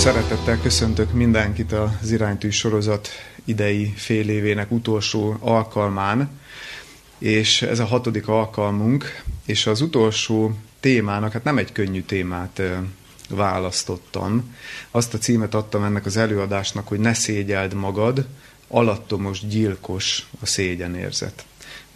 Szeretettel köszöntök mindenkit az iránytű sorozat idei fél évének utolsó alkalmán, és ez a hatodik alkalmunk, és az utolsó témának, hát nem egy könnyű témát választottam. Azt a címet adtam ennek az előadásnak, hogy ne szégyeld magad, alattomos gyilkos a szégyenérzet.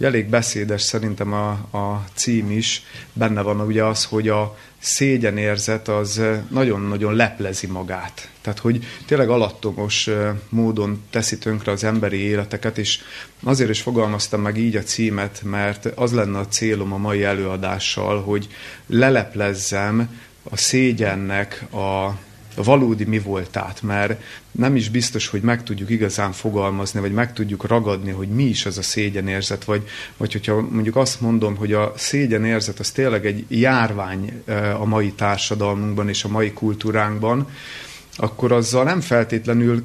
Elég beszédes szerintem a, a cím is, benne van ugye az, hogy a szégyenérzet az nagyon-nagyon leplezi magát. Tehát, hogy tényleg alattomos módon teszi tönkre az emberi életeket, és azért is fogalmaztam meg így a címet, mert az lenne a célom a mai előadással, hogy leleplezzem a szégyennek a valódi mi voltát, mert nem is biztos, hogy meg tudjuk igazán fogalmazni, vagy meg tudjuk ragadni, hogy mi is az a szégyenérzet, vagy, vagy hogyha mondjuk azt mondom, hogy a szégyenérzet az tényleg egy járvány a mai társadalmunkban és a mai kultúránkban, akkor azzal nem feltétlenül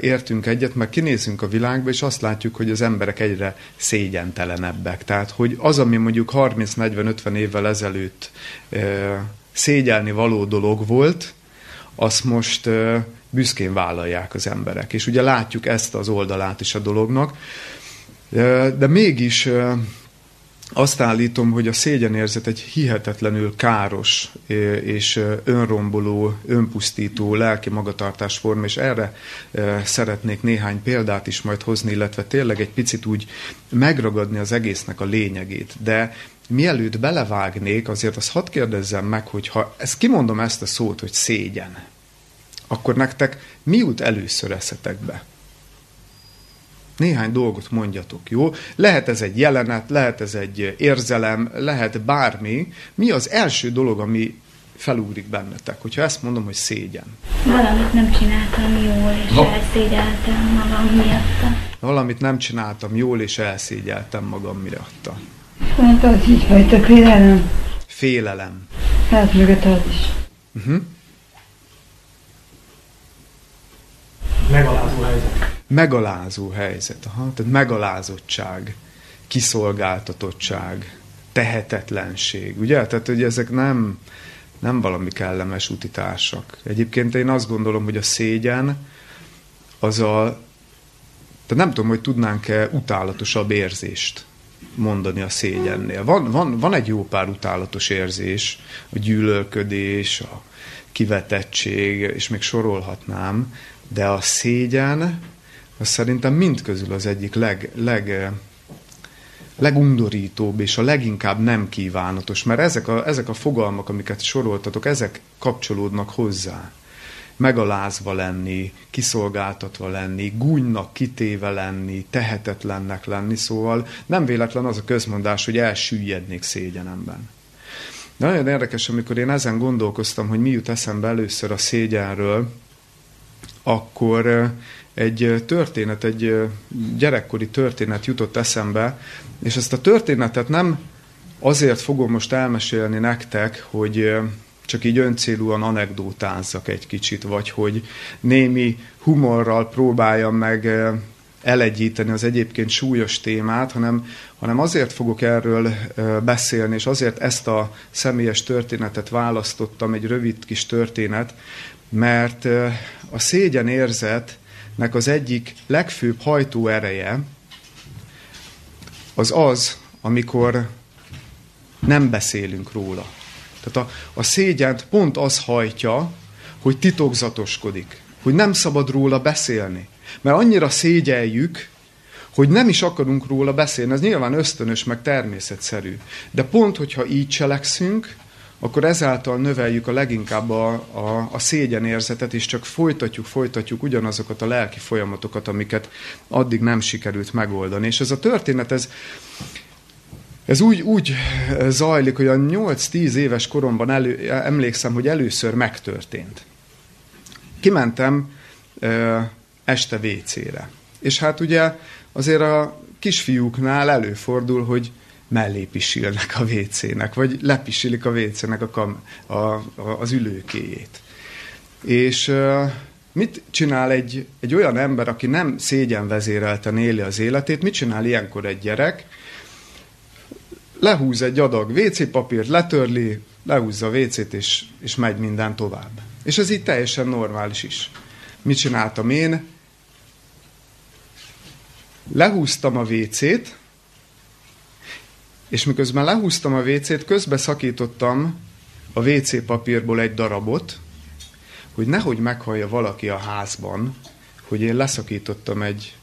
értünk egyet, mert kinézünk a világba, és azt látjuk, hogy az emberek egyre szégyentelenebbek. Tehát, hogy az, ami mondjuk 30-40-50 évvel ezelőtt szégyelni való dolog volt, azt most büszkén vállalják az emberek. És ugye látjuk ezt az oldalát is a dolognak. De mégis azt állítom, hogy a szégyenérzet egy hihetetlenül káros és önromboló, önpusztító lelki magatartásforma, és erre szeretnék néhány példát is majd hozni, illetve tényleg egy picit úgy megragadni az egésznek a lényegét. De mielőtt belevágnék, azért azt hadd kérdezzem meg, hogy ha ezt kimondom ezt a szót, hogy szégyen, akkor nektek mi jut először eszetekbe? Néhány dolgot mondjatok, jó? Lehet ez egy jelenet, lehet ez egy érzelem, lehet bármi. Mi az első dolog, ami felugrik bennetek, hogyha ezt mondom, hogy szégyen? Valamit nem csináltam jól, és ha. elszégyeltem magam miatta. Valamit nem csináltam jól, és elszégyeltem magam miatta. Hát az így fajta félelem. Félelem. Hát mögött az is. Uh-huh. Megalázó helyzet. Megalázó helyzet, aha, tehát megalázottság, kiszolgáltatottság, tehetetlenség, ugye? Tehát, hogy ezek nem, nem valami kellemes utitársak. Egyébként én azt gondolom, hogy a szégyen az a, tehát nem tudom, hogy tudnánk-e utálatosabb érzést mondani a szégyennél. Van, van, van egy jó pár utálatos érzés, a gyűlölködés, a kivetettség, és még sorolhatnám, de a szégyen, az szerintem mindközül az egyik leg, leg, legundorítóbb és a leginkább nem kívánatos, mert ezek a, ezek a fogalmak, amiket soroltatok, ezek kapcsolódnak hozzá. Megalázva lenni, kiszolgáltatva lenni, gúnynak kitéve lenni, tehetetlennek lenni, szóval nem véletlen az a közmondás, hogy elsüllyednék szégyenemben. De nagyon érdekes, amikor én ezen gondolkoztam, hogy mi jut eszembe először a szégyenről, akkor egy történet, egy gyerekkori történet jutott eszembe, és ezt a történetet nem azért fogom most elmesélni nektek, hogy csak így öncélúan anekdótázzak egy kicsit, vagy hogy némi humorral próbáljam meg elegyíteni az egyébként súlyos témát, hanem, hanem azért fogok erről beszélni, és azért ezt a személyes történetet választottam, egy rövid kis történet, mert a szégyen érzetnek az egyik legfőbb hajtó ereje az az, amikor nem beszélünk róla. Tehát a, a szégyent pont az hajtja, hogy titokzatoskodik, hogy nem szabad róla beszélni. Mert annyira szégyeljük, hogy nem is akarunk róla beszélni. Ez nyilván ösztönös, meg természetszerű. De pont, hogyha így cselekszünk, akkor ezáltal növeljük a leginkább a, a, a szégyenérzetet, és csak folytatjuk, folytatjuk ugyanazokat a lelki folyamatokat, amiket addig nem sikerült megoldani. És ez a történet, ez, ez úgy, úgy zajlik, hogy a 8-10 éves koromban elő, emlékszem, hogy először megtörtént. Kimentem ö, este WC-re. És hát ugye azért a kisfiúknál előfordul, hogy mellé pisilnek a WC-nek, vagy lepisilik a WC-nek a kam, a, a, az ülőkéjét. És uh, mit csinál egy, egy olyan ember, aki nem szégyenvezérelten éli az életét, mit csinál ilyenkor egy gyerek? Lehúz egy adag WC papírt, letörli, lehúzza a WC-t, és, és megy minden tovább. És ez így teljesen normális is. Mit csináltam én? Lehúztam a WC-t, és miközben lehúztam a WC-t, közbe szakítottam a WC papírból egy darabot, hogy nehogy meghallja valaki a házban, hogy én leszakítottam egy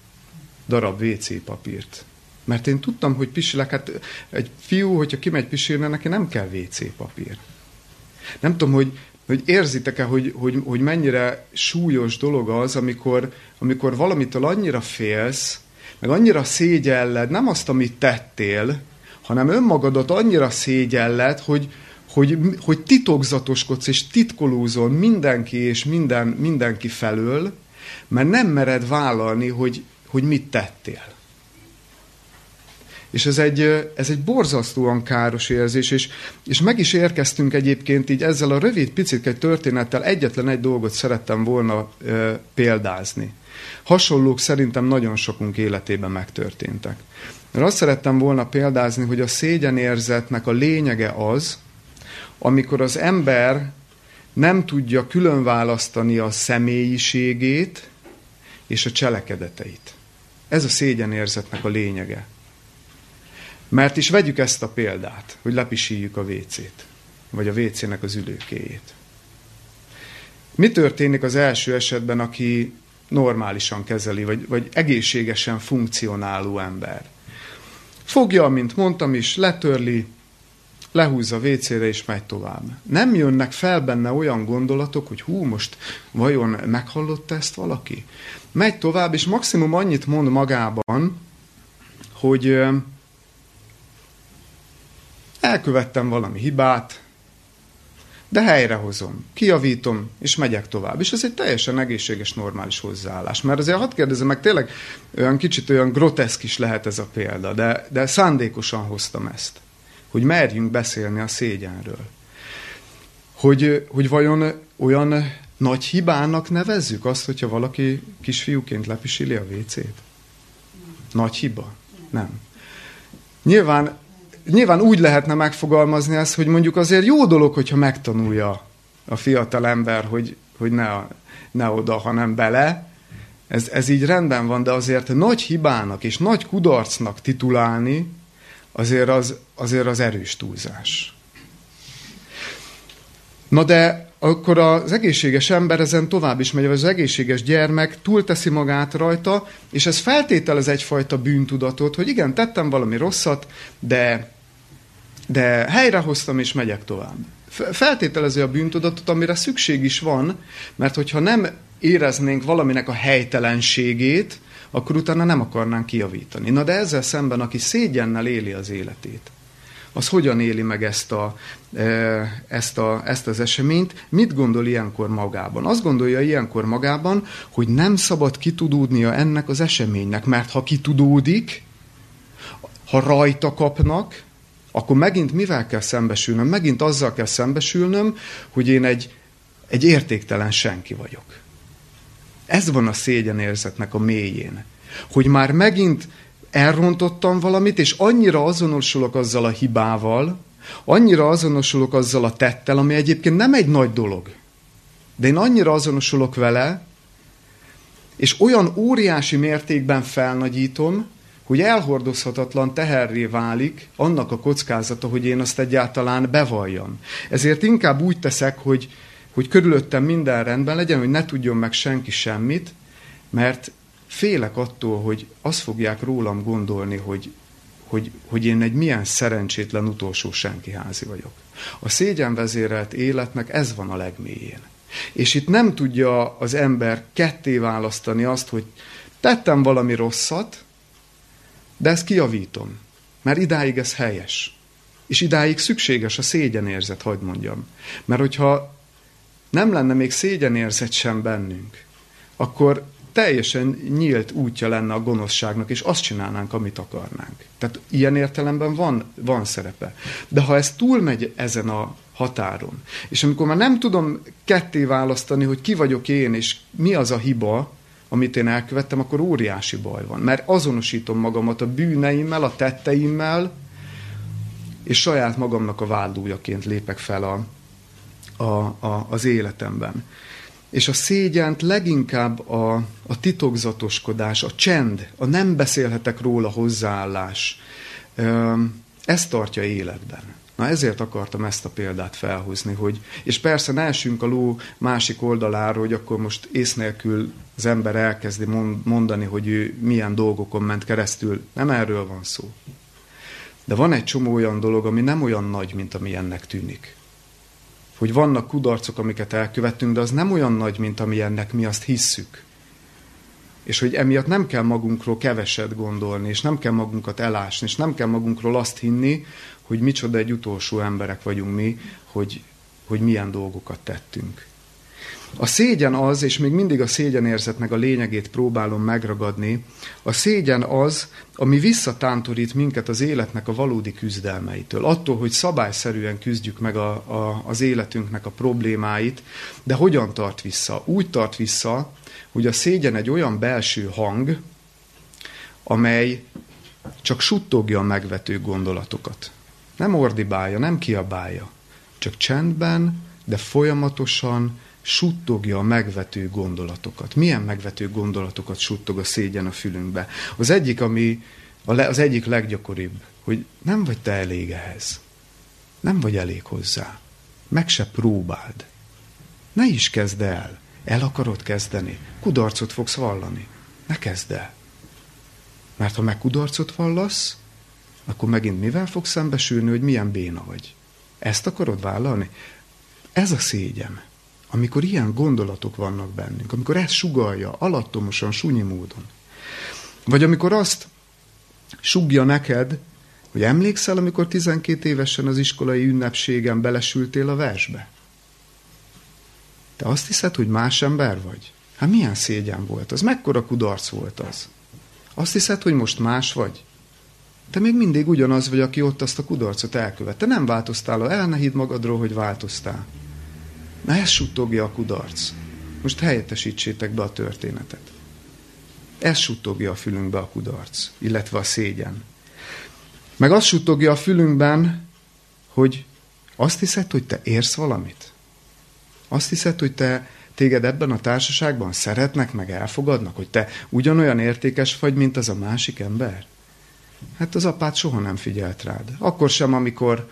darab WC papírt. Mert én tudtam, hogy pisilek, hát egy fiú, hogyha kimegy pisilni, neki nem kell WC papír. Nem tudom, hogy, hogy érzitek-e, hogy, hogy, hogy mennyire súlyos dolog az, amikor, amikor valamitől annyira félsz, meg annyira szégyelled, nem azt, amit tettél, hanem önmagadat annyira szégyelled, hogy, hogy, hogy titokzatoskodsz és titkolózol mindenki és minden, mindenki felől, mert nem mered vállalni, hogy, hogy mit tettél. És ez egy, ez egy borzasztóan káros érzés, és, és meg is érkeztünk egyébként így ezzel a rövid picit egy történettel egyetlen egy dolgot szerettem volna e, példázni. Hasonlók szerintem nagyon sokunk életében megtörténtek. Mert azt szerettem volna példázni, hogy a szégyenérzetnek a lényege az, amikor az ember nem tudja külön választani a személyiségét és a cselekedeteit. Ez a szégyenérzetnek a lényege. Mert is vegyük ezt a példát, hogy lepisíljük a WC-t, vagy a WC-nek az ülőkéjét. Mi történik az első esetben, aki normálisan kezeli, vagy, vagy egészségesen funkcionáló ember? Fogja, mint mondtam is, letörli, lehúzza WC-re és megy tovább. Nem jönnek fel benne olyan gondolatok, hogy hú, most vajon meghallotta ezt valaki? Megy tovább, és maximum annyit mond magában, hogy elkövettem valami hibát, de helyrehozom, kiavítom, és megyek tovább. És ez egy teljesen egészséges, normális hozzáállás. Mert azért hadd kérdezem meg, tényleg olyan kicsit olyan groteszk is lehet ez a példa, de, de szándékosan hoztam ezt, hogy merjünk beszélni a szégyenről. Hogy, hogy vajon olyan nagy hibának nevezzük azt, hogyha valaki kisfiúként lepisili a WC-t? Nagy hiba? Nem. Nyilván nyilván úgy lehetne megfogalmazni ezt, hogy mondjuk azért jó dolog, hogyha megtanulja a fiatal ember, hogy, hogy ne, ne oda, hanem bele. Ez, ez így rendben van, de azért nagy hibának és nagy kudarcnak titulálni, azért az, azért az erős túlzás. Na de akkor az egészséges ember ezen tovább is megy, vagy az egészséges gyermek túlteszi magát rajta, és ez feltételez egyfajta bűntudatot, hogy igen, tettem valami rosszat, de, de helyrehoztam és megyek tovább. Feltételezi a bűntudatot, amire szükség is van, mert hogyha nem éreznénk valaminek a helytelenségét, akkor utána nem akarnánk kijavítani. Na de ezzel szemben, aki szégyennel éli az életét, az hogyan éli meg ezt, a, e, ezt, a, ezt az eseményt, mit gondol ilyenkor magában? Azt gondolja ilyenkor magában, hogy nem szabad kitudódnia ennek az eseménynek, mert ha kitudódik, ha rajta kapnak, akkor megint mivel kell szembesülnöm? Megint azzal kell szembesülnöm, hogy én egy, egy értéktelen senki vagyok. Ez van a szégyenérzetnek a mélyén. Hogy már megint elrontottam valamit, és annyira azonosulok azzal a hibával, annyira azonosulok azzal a tettel, ami egyébként nem egy nagy dolog. De én annyira azonosulok vele, és olyan óriási mértékben felnagyítom, hogy elhordozhatatlan teherré válik annak a kockázata, hogy én azt egyáltalán bevalljam. Ezért inkább úgy teszek, hogy, hogy körülöttem minden rendben legyen, hogy ne tudjon meg senki semmit, mert félek attól, hogy azt fogják rólam gondolni, hogy, hogy, hogy én egy milyen szerencsétlen utolsó senkiházi vagyok. A szégyenvezérelt életnek ez van a legmélyén. És itt nem tudja az ember ketté választani azt, hogy tettem valami rosszat, de ezt kiavítom, mert idáig ez helyes. És idáig szükséges a szégyenérzet, hagyd mondjam. Mert hogyha nem lenne még szégyenérzet sem bennünk, akkor teljesen nyílt útja lenne a gonoszságnak, és azt csinálnánk, amit akarnánk. Tehát ilyen értelemben van, van szerepe. De ha ez túlmegy ezen a határon, és amikor már nem tudom ketté választani, hogy ki vagyok én, és mi az a hiba, amit én elkövettem, akkor óriási baj van. Mert azonosítom magamat a bűneimmel, a tetteimmel, és saját magamnak a vádlójaként lépek fel a, a, a, az életemben. És a szégyent leginkább a, a titokzatoskodás, a csend, a nem beszélhetek róla hozzáállás, ezt tartja életben. Na ezért akartam ezt a példát felhozni, hogy, és persze ne esünk a ló másik oldalára, hogy akkor most ész nélkül az ember elkezdi mondani, hogy ő milyen dolgokon ment keresztül. Nem erről van szó. De van egy csomó olyan dolog, ami nem olyan nagy, mint ami ennek tűnik. Hogy vannak kudarcok, amiket elkövettünk, de az nem olyan nagy, mint ami ennek mi azt hisszük. És hogy emiatt nem kell magunkról keveset gondolni, és nem kell magunkat elásni, és nem kell magunkról azt hinni, hogy micsoda egy utolsó emberek vagyunk mi, hogy, hogy milyen dolgokat tettünk. A szégyen az, és még mindig a szégyenérzetnek a lényegét próbálom megragadni, a szégyen az, ami visszatántorít minket az életnek a valódi küzdelmeitől. Attól, hogy szabályszerűen küzdjük meg a, a, az életünknek a problémáit, de hogyan tart vissza? Úgy tart vissza, hogy a szégyen egy olyan belső hang, amely csak suttogja a megvető gondolatokat. Nem ordibálja, nem kiabálja, csak csendben, de folyamatosan suttogja a megvető gondolatokat. Milyen megvető gondolatokat suttog a szégyen a fülünkbe? Az egyik, ami az egyik leggyakoribb, hogy nem vagy te elég ehhez. Nem vagy elég hozzá. Meg se próbáld. Ne is kezd el. El akarod kezdeni. Kudarcot fogsz vallani. Ne kezd el. Mert ha meg kudarcot vallasz, akkor megint mivel fogsz szembesülni, hogy milyen béna vagy? Ezt akarod vállalni? Ez a szégyen amikor ilyen gondolatok vannak bennünk, amikor ez sugalja alattomosan, sunyi módon. Vagy amikor azt sugja neked, hogy emlékszel, amikor 12 évesen az iskolai ünnepségen belesültél a versbe? Te azt hiszed, hogy más ember vagy? Hát milyen szégyen volt az? Mekkora kudarc volt az? Azt hiszed, hogy most más vagy? Te még mindig ugyanaz vagy, aki ott azt a kudarcot elkövette. Nem változtál, el ne hidd magadról, hogy változtál. Na ez suttogja a kudarc. Most helyettesítsétek be a történetet. Ez suttogja a fülünkbe a kudarc, illetve a szégyen. Meg azt suttogja a fülünkben, hogy azt hiszed, hogy te érsz valamit? Azt hiszed, hogy te téged ebben a társaságban szeretnek, meg elfogadnak, hogy te ugyanolyan értékes vagy, mint az a másik ember? Hát az apád soha nem figyelt rád. Akkor sem, amikor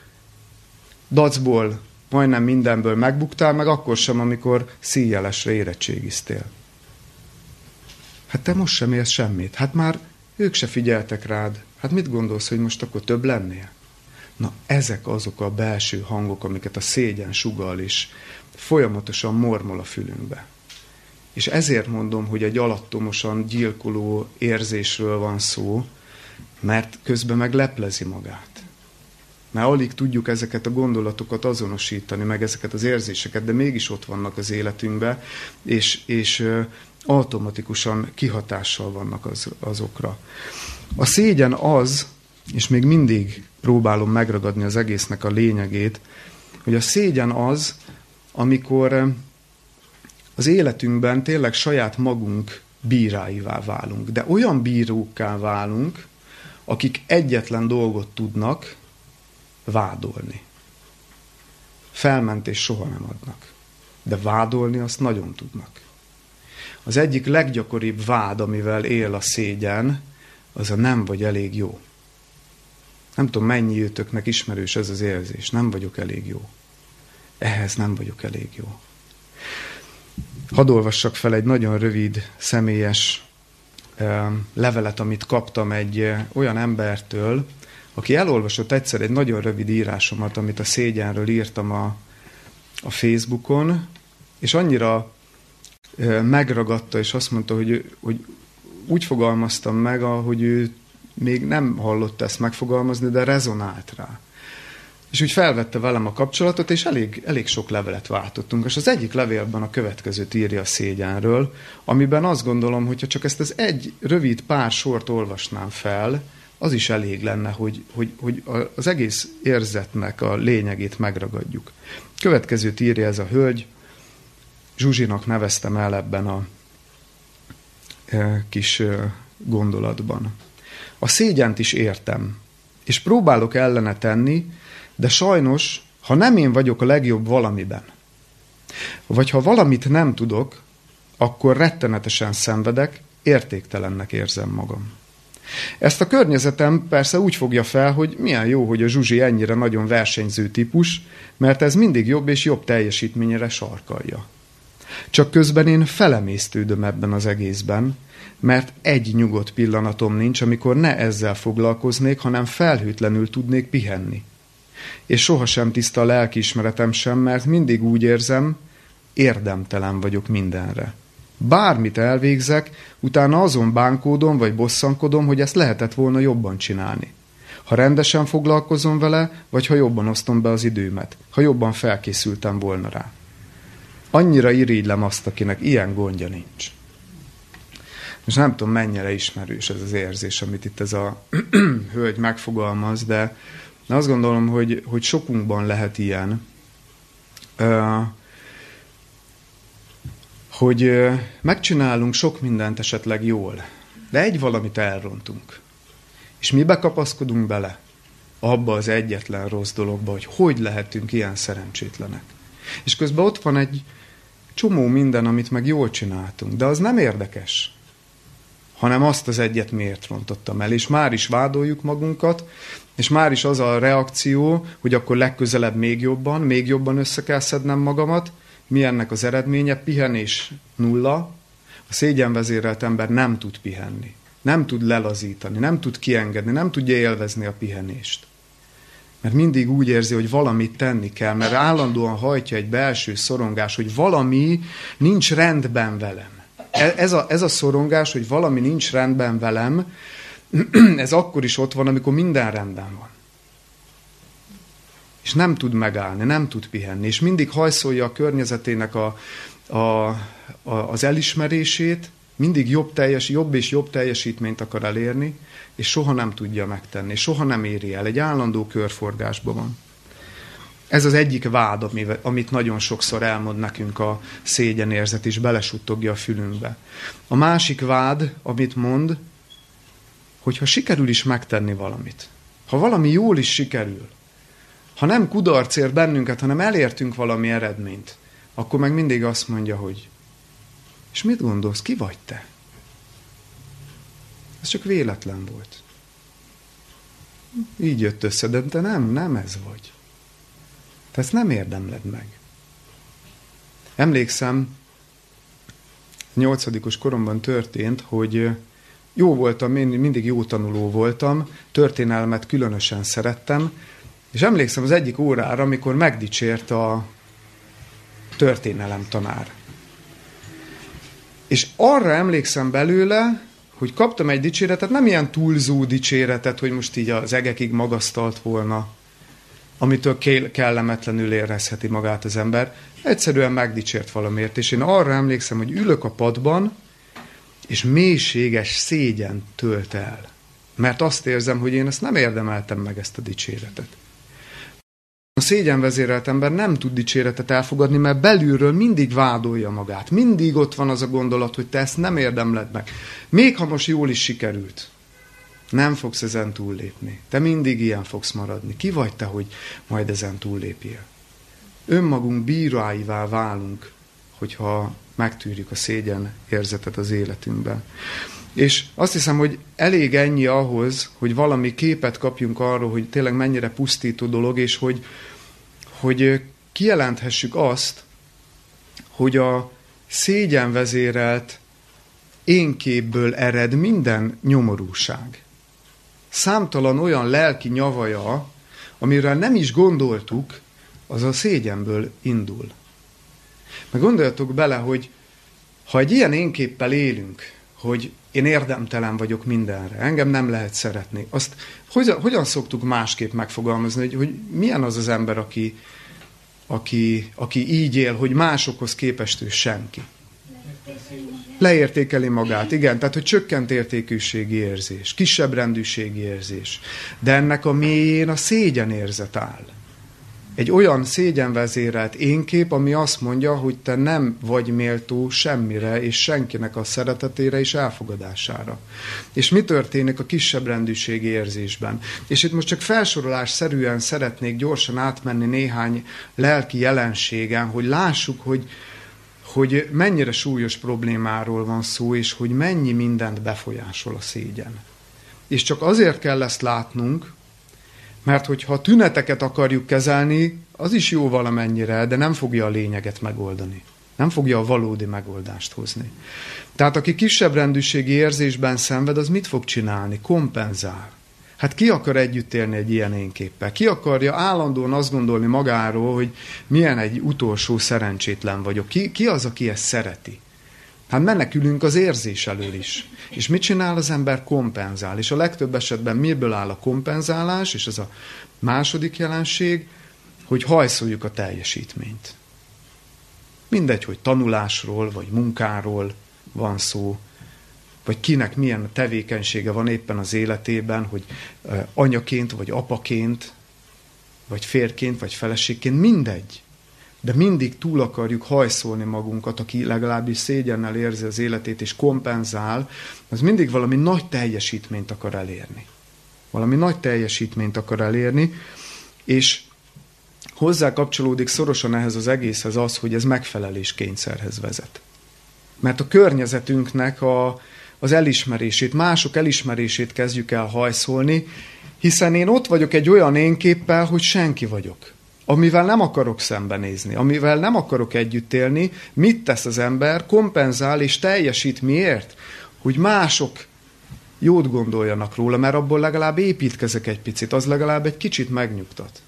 dacból majdnem mindenből megbuktál, meg akkor sem, amikor szíjelesre érettségiztél. Hát te most sem élsz semmit. Hát már ők se figyeltek rád. Hát mit gondolsz, hogy most akkor több lennél? Na, ezek azok a belső hangok, amiket a szégyen sugal is folyamatosan mormol a fülünkbe. És ezért mondom, hogy egy alattomosan gyilkoló érzésről van szó, mert közben meg leplezi magát. Mert alig tudjuk ezeket a gondolatokat azonosítani, meg ezeket az érzéseket, de mégis ott vannak az életünkben, és, és automatikusan kihatással vannak az, azokra. A szégyen az, és még mindig próbálom megragadni az egésznek a lényegét, hogy a szégyen az, amikor az életünkben tényleg saját magunk bíráivá válunk. De olyan bírókká válunk, akik egyetlen dolgot tudnak, vádolni. Felmentés soha nem adnak, de vádolni azt nagyon tudnak. Az egyik leggyakoribb vád, amivel él a szégyen, az a nem vagy elég jó. Nem tudom, mennyi őtöknek ismerős ez az érzés. Nem vagyok elég jó. Ehhez nem vagyok elég jó. Hadd olvassak fel egy nagyon rövid, személyes levelet, amit kaptam egy olyan embertől, aki elolvasott egyszer egy nagyon rövid írásomat, amit a szégyenről írtam a, a Facebookon, és annyira megragadta, és azt mondta, hogy, hogy úgy fogalmaztam meg, ahogy ő még nem hallott ezt megfogalmazni, de rezonált rá. És úgy felvette velem a kapcsolatot, és elég, elég sok levelet váltottunk. És az egyik levélben a következőt írja a szégyenről, amiben azt gondolom, hogyha csak ezt az egy rövid pár sort olvasnám fel, az is elég lenne, hogy, hogy, hogy az egész érzetnek a lényegét megragadjuk. Következőt írja ez a hölgy, Zsuzsinak neveztem el ebben a e, kis e, gondolatban. A szégyent is értem, és próbálok ellene tenni, de sajnos, ha nem én vagyok a legjobb valamiben, vagy ha valamit nem tudok, akkor rettenetesen szenvedek, értéktelennek érzem magam. Ezt a környezetem persze úgy fogja fel, hogy milyen jó, hogy a Zsuzsi ennyire nagyon versenyző típus, mert ez mindig jobb és jobb teljesítményre sarkalja. Csak közben én felemésztődöm ebben az egészben, mert egy nyugodt pillanatom nincs, amikor ne ezzel foglalkoznék, hanem felhőtlenül tudnék pihenni. És sohasem tiszta a lelkiismeretem sem, mert mindig úgy érzem, érdemtelen vagyok mindenre. Bármit elvégzek, utána azon bánkódom vagy bosszankodom, hogy ezt lehetett volna jobban csinálni. Ha rendesen foglalkozom vele, vagy ha jobban osztom be az időmet, ha jobban felkészültem volna rá. Annyira irigylem azt, akinek ilyen gondja nincs. Most nem tudom, mennyire ismerős ez az érzés, amit itt ez a hölgy megfogalmaz, de azt gondolom, hogy, hogy sokunkban lehet ilyen, hogy megcsinálunk sok mindent esetleg jól, de egy valamit elrontunk. És mi bekapaszkodunk bele abba az egyetlen rossz dologba, hogy hogy lehetünk ilyen szerencsétlenek. És közben ott van egy csomó minden, amit meg jól csináltunk, de az nem érdekes, hanem azt az egyet miért rontottam el. És már is vádoljuk magunkat, és már is az a reakció, hogy akkor legközelebb még jobban, még jobban össze kell szednem magamat, mi ennek az eredménye? Pihenés nulla. A szégyenvezérelt ember nem tud pihenni. Nem tud lelazítani, nem tud kiengedni, nem tudja élvezni a pihenést. Mert mindig úgy érzi, hogy valamit tenni kell, mert állandóan hajtja egy belső szorongás, hogy valami nincs rendben velem. E, ez a, ez a szorongás, hogy valami nincs rendben velem, ez akkor is ott van, amikor minden rendben van és nem tud megállni, nem tud pihenni, és mindig hajszolja a környezetének a, a, a, az elismerését, mindig jobb, teljes, jobb és jobb teljesítményt akar elérni, és soha nem tudja megtenni, soha nem éri el, egy állandó körforgásban van. Ez az egyik vád, amit nagyon sokszor elmond nekünk a szégyenérzet, és belesuttogja a fülünkbe. A másik vád, amit mond, hogy ha sikerül is megtenni valamit, ha valami jól is sikerül, ha nem kudarc ér bennünket, hanem elértünk valami eredményt, akkor meg mindig azt mondja, hogy és mit gondolsz, ki vagy te? Ez csak véletlen volt. Így jött össze, de te nem, nem ez vagy. Te ezt nem érdemled meg. Emlékszem, nyolcadikos koromban történt, hogy jó voltam, mindig jó tanuló voltam, történelmet különösen szerettem, és emlékszem az egyik órára, amikor megdicsért a történelem tanár. És arra emlékszem belőle, hogy kaptam egy dicséretet, nem ilyen túlzó dicséretet, hogy most így az egekig magasztalt volna, amitől kellemetlenül érezheti magát az ember. Egyszerűen megdicsért valamiért, és én arra emlékszem, hogy ülök a padban, és mélységes szégyen tölt el. Mert azt érzem, hogy én ezt nem érdemeltem meg, ezt a dicséretet. A szégyenvezérelt ember nem tud dicséretet elfogadni, mert belülről mindig vádolja magát. Mindig ott van az a gondolat, hogy te ezt nem érdemled meg. Még ha most jól is sikerült, nem fogsz ezen túllépni. Te mindig ilyen fogsz maradni. Ki vagy te, hogy majd ezen túllépjél? Önmagunk bíráivá válunk, hogyha megtűrjük a szégyen érzetet az életünkben. És azt hiszem, hogy elég ennyi ahhoz, hogy valami képet kapjunk arról, hogy tényleg mennyire pusztító dolog, és hogy, hogy kijelenthessük azt, hogy a szégyenvezérelt énképből ered minden nyomorúság. Számtalan olyan lelki nyavaja, amire nem is gondoltuk, az a szégyenből indul. Meg gondoljatok bele, hogy ha egy ilyen énképpel élünk, hogy én érdemtelen vagyok mindenre, engem nem lehet szeretni. Azt hogyan, hogyan szoktuk másképp megfogalmazni, hogy, hogy milyen az az ember, aki, aki, aki így él, hogy másokhoz képest ő senki. Leértékeli magát, igen, tehát hogy csökkent értékűségi érzés, kisebb rendűségi érzés. De ennek a mélyén a szégyen érzet áll. Egy olyan szégyenvezérelt énkép, ami azt mondja, hogy te nem vagy méltó semmire, és senkinek a szeretetére és elfogadására. És mi történik a kisebb rendűségi érzésben? És itt most csak felsorolás szerűen szeretnék gyorsan átmenni néhány lelki jelenségen, hogy lássuk, hogy, hogy mennyire súlyos problémáról van szó, és hogy mennyi mindent befolyásol a szégyen. És csak azért kell ezt látnunk, mert hogyha a tüneteket akarjuk kezelni, az is jó valamennyire, de nem fogja a lényeget megoldani. Nem fogja a valódi megoldást hozni. Tehát aki kisebb rendűségi érzésben szenved, az mit fog csinálni? Kompenzál. Hát ki akar együtt élni egy ilyen énképpel? Ki akarja állandóan azt gondolni magáról, hogy milyen egy utolsó szerencsétlen vagyok? Ki, ki az, aki ezt szereti? Hát menekülünk az érzés elől is. És mit csinál az ember? Kompenzál. És a legtöbb esetben miből áll a kompenzálás, és ez a második jelenség, hogy hajszoljuk a teljesítményt. Mindegy, hogy tanulásról, vagy munkáról van szó, vagy kinek milyen tevékenysége van éppen az életében, hogy anyaként, vagy apaként, vagy férként, vagy feleségként, mindegy de mindig túl akarjuk hajszolni magunkat, aki legalábbis szégyennel érzi az életét és kompenzál, az mindig valami nagy teljesítményt akar elérni. Valami nagy teljesítményt akar elérni, és hozzá kapcsolódik szorosan ehhez az egészhez az, hogy ez megfelelés kényszerhez vezet. Mert a környezetünknek a, az elismerését, mások elismerését kezdjük el hajszolni, hiszen én ott vagyok egy olyan énképpel, hogy senki vagyok amivel nem akarok szembenézni, amivel nem akarok együtt élni, mit tesz az ember? Kompenzál és teljesít miért? Hogy mások jót gondoljanak róla, mert abból legalább építkezek egy picit, az legalább egy kicsit megnyugtat.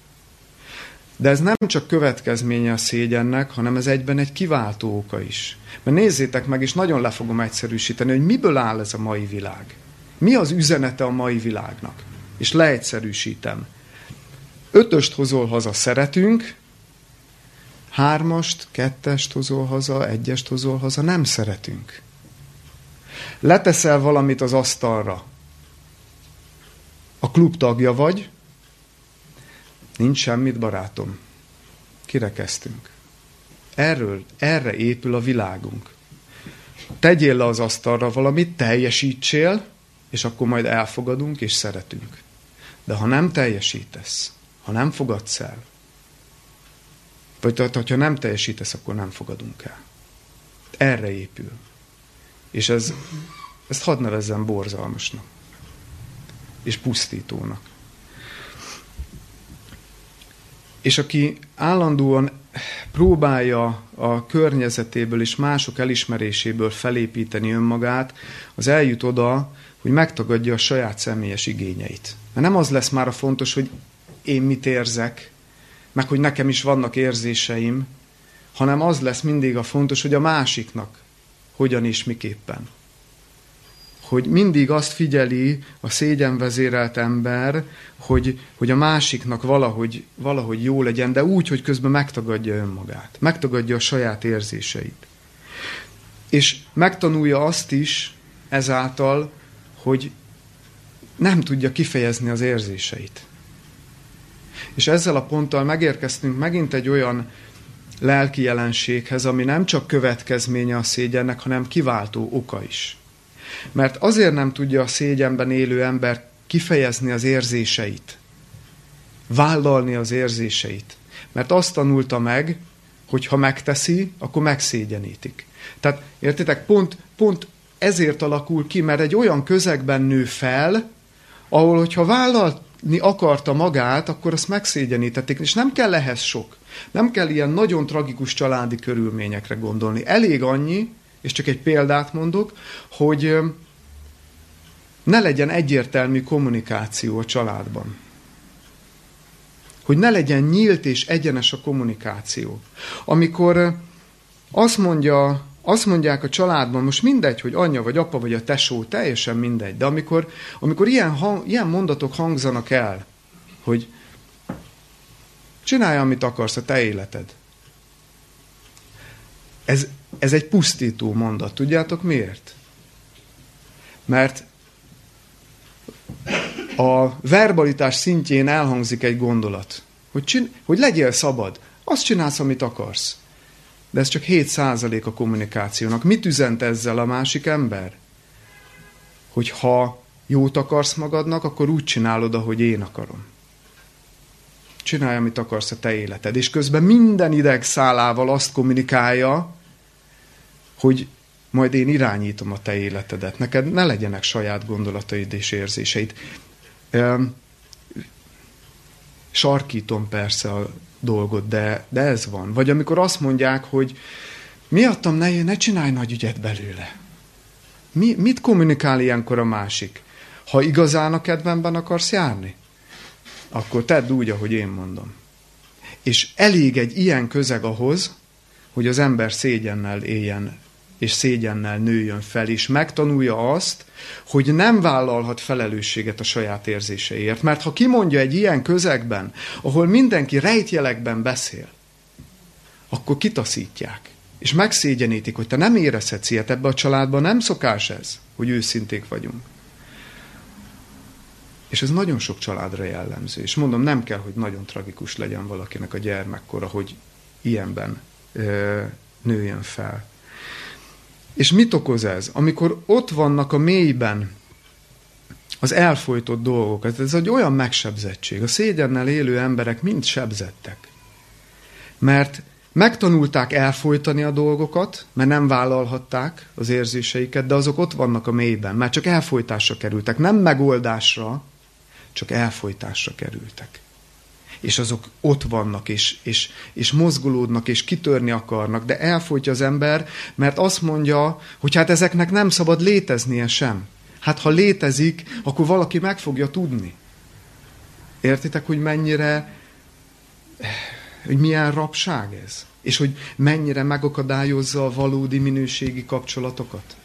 De ez nem csak következménye a szégyennek, hanem ez egyben egy kiváltó oka is. Mert nézzétek meg, és nagyon le fogom egyszerűsíteni, hogy miből áll ez a mai világ. Mi az üzenete a mai világnak? És leegyszerűsítem. Ötöst hozol haza, szeretünk, hármast, kettest hozol haza, egyest hozol haza, nem szeretünk. Leteszel valamit az asztalra, a klub tagja vagy, nincs semmit, barátom. Kirekeztünk. Erről, erre épül a világunk. Tegyél le az asztalra valamit, teljesítsél, és akkor majd elfogadunk és szeretünk. De ha nem teljesítesz, ha nem fogadsz el, vagy tehát, ha nem teljesítesz, akkor nem fogadunk el. Erre épül. És ez, ezt hadd nevezzem borzalmasnak. És pusztítónak. És aki állandóan próbálja a környezetéből és mások elismeréséből felépíteni önmagát, az eljut oda, hogy megtagadja a saját személyes igényeit. Mert nem az lesz már a fontos, hogy én mit érzek, meg hogy nekem is vannak érzéseim, hanem az lesz mindig a fontos, hogy a másiknak hogyan és miképpen. Hogy mindig azt figyeli a szégyenvezérelt ember, hogy, hogy a másiknak valahogy, valahogy jó legyen, de úgy, hogy közben megtagadja önmagát, megtagadja a saját érzéseit. És megtanulja azt is ezáltal, hogy nem tudja kifejezni az érzéseit. És ezzel a ponttal megérkeztünk megint egy olyan lelki jelenséghez, ami nem csak következménye a szégyennek, hanem kiváltó oka is. Mert azért nem tudja a szégyenben élő ember kifejezni az érzéseit, vállalni az érzéseit. Mert azt tanulta meg, hogy ha megteszi, akkor megszégyenítik. Tehát értitek, pont, pont ezért alakul ki, mert egy olyan közegben nő fel, ahol, hogyha vállalt akarta magát, akkor azt megszégyenítették, és nem kell ehhez sok. Nem kell ilyen nagyon tragikus családi körülményekre gondolni. Elég annyi, és csak egy példát mondok, hogy ne legyen egyértelmű kommunikáció a családban. Hogy ne legyen nyílt és egyenes a kommunikáció. Amikor azt mondja azt mondják a családban, most mindegy, hogy anyja vagy apa vagy a tesó, teljesen mindegy, de amikor, amikor ilyen, hang, ilyen mondatok hangzanak el, hogy csinálj, amit akarsz, a te életed. Ez, ez egy pusztító mondat. Tudjátok miért? Mert a verbalitás szintjén elhangzik egy gondolat, hogy, csin- hogy legyél szabad. Azt csinálsz, amit akarsz. De ez csak 7% a kommunikációnak. Mit üzent ezzel a másik ember? Hogy ha jót akarsz magadnak, akkor úgy csinálod, ahogy én akarom. Csinálj, amit akarsz a te életed. És közben minden ideg szálával azt kommunikálja, hogy majd én irányítom a te életedet. Neked ne legyenek saját gondolataid és érzéseid. Sarkítom persze a dolgot, de, de ez van. Vagy amikor azt mondják, hogy miattam ne, ne csinálj nagy ügyet belőle. Mi, mit kommunikál ilyenkor a másik? Ha igazán a kedvemben akarsz járni, akkor tedd úgy, ahogy én mondom. És elég egy ilyen közeg ahhoz, hogy az ember szégyennel éljen, és szégyennel nőjön fel, és megtanulja azt, hogy nem vállalhat felelősséget a saját érzéseiért. Mert ha kimondja egy ilyen közegben, ahol mindenki rejtjelekben beszél, akkor kitaszítják. És megszégyenítik, hogy te nem érezhetsz ilyet ebbe a családban, nem szokás ez, hogy őszinték vagyunk. És ez nagyon sok családra jellemző. És mondom, nem kell, hogy nagyon tragikus legyen valakinek a gyermekkora, hogy ilyenben ö, nőjön fel. És mit okoz ez? Amikor ott vannak a mélyben az elfolytott dolgok, ez egy olyan megsebzettség. A szégyennel élő emberek mind sebzettek. Mert megtanulták elfolytani a dolgokat, mert nem vállalhatták az érzéseiket, de azok ott vannak a mélyben, mert csak elfolytásra kerültek, nem megoldásra, csak elfolytásra kerültek. És azok ott vannak, és, és, és mozgolódnak, és kitörni akarnak, de elfolytja az ember, mert azt mondja, hogy hát ezeknek nem szabad léteznie sem. Hát ha létezik, akkor valaki meg fogja tudni. Értitek, hogy mennyire, hogy milyen rabság ez? És hogy mennyire megakadályozza a valódi minőségi kapcsolatokat?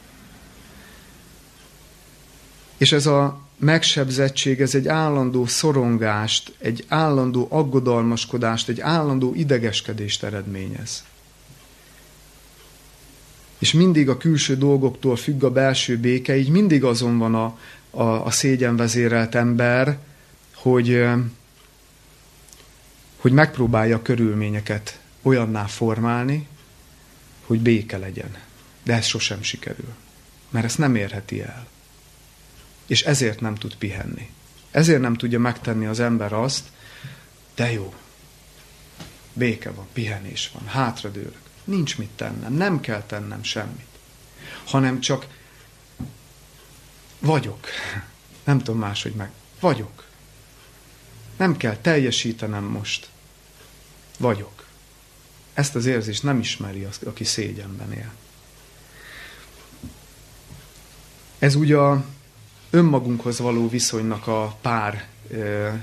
És ez a megsebzettség, ez egy állandó szorongást, egy állandó aggodalmaskodást, egy állandó idegeskedést eredményez. És mindig a külső dolgoktól függ a belső béke, így mindig azon van a, a, a szégyenvezérelt ember, hogy, hogy megpróbálja a körülményeket olyanná formálni, hogy béke legyen. De ez sosem sikerül, mert ezt nem érheti el és ezért nem tud pihenni. Ezért nem tudja megtenni az ember azt, de jó, béke van, pihenés van, hátradőlök. Nincs mit tennem, nem kell tennem semmit. Hanem csak vagyok. Nem tudom máshogy meg. Vagyok. Nem kell teljesítenem most. Vagyok. Ezt az érzést nem ismeri az, aki szégyenben él. Ez ugye a önmagunkhoz való viszonynak a pár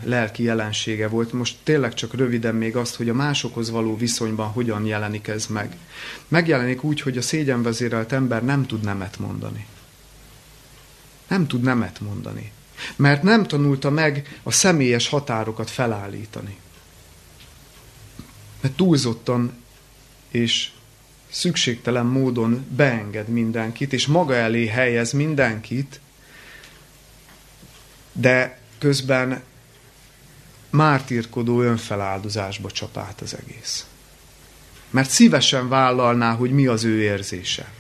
lelki jelensége volt. Most tényleg csak röviden még azt, hogy a másokhoz való viszonyban hogyan jelenik ez meg. Megjelenik úgy, hogy a szégyenvezérelt ember nem tud nemet mondani. Nem tud nemet mondani. Mert nem tanulta meg a személyes határokat felállítani. Mert túlzottan és szükségtelen módon beenged mindenkit, és maga elé helyez mindenkit, de közben mártírkodó önfeláldozásba csap az egész. Mert szívesen vállalná, hogy mi az ő érzése.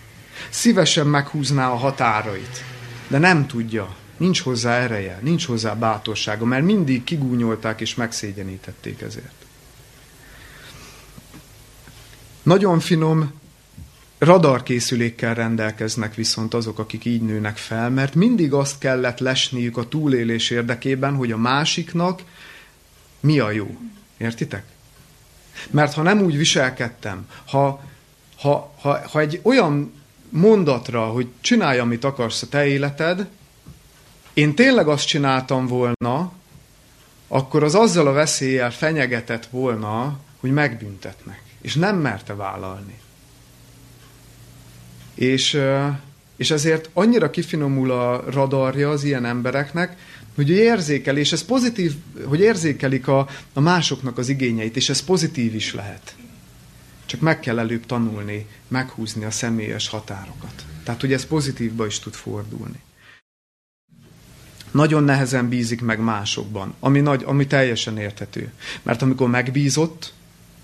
Szívesen meghúzná a határait, de nem tudja, nincs hozzá ereje, nincs hozzá bátorsága, mert mindig kigúnyolták és megszégyenítették ezért. Nagyon finom Radarkészülékkel rendelkeznek viszont azok, akik így nőnek fel, mert mindig azt kellett lesniük a túlélés érdekében, hogy a másiknak mi a jó. Értitek? Mert ha nem úgy viselkedtem, ha, ha, ha, ha egy olyan mondatra, hogy csinálj, amit akarsz a te életed, én tényleg azt csináltam volna, akkor az azzal a veszéllyel fenyegetett volna, hogy megbüntetnek. És nem merte vállalni. És, és ezért annyira kifinomul a radarja az ilyen embereknek, hogy érzékel, és ez pozitív, hogy érzékelik a, a másoknak az igényeit, és ez pozitív is lehet. Csak meg kell előbb tanulni, meghúzni a személyes határokat. Tehát, hogy ez pozitívba is tud fordulni. nagyon nehezen bízik meg másokban, ami, nagy, ami teljesen érthető. Mert amikor megbízott,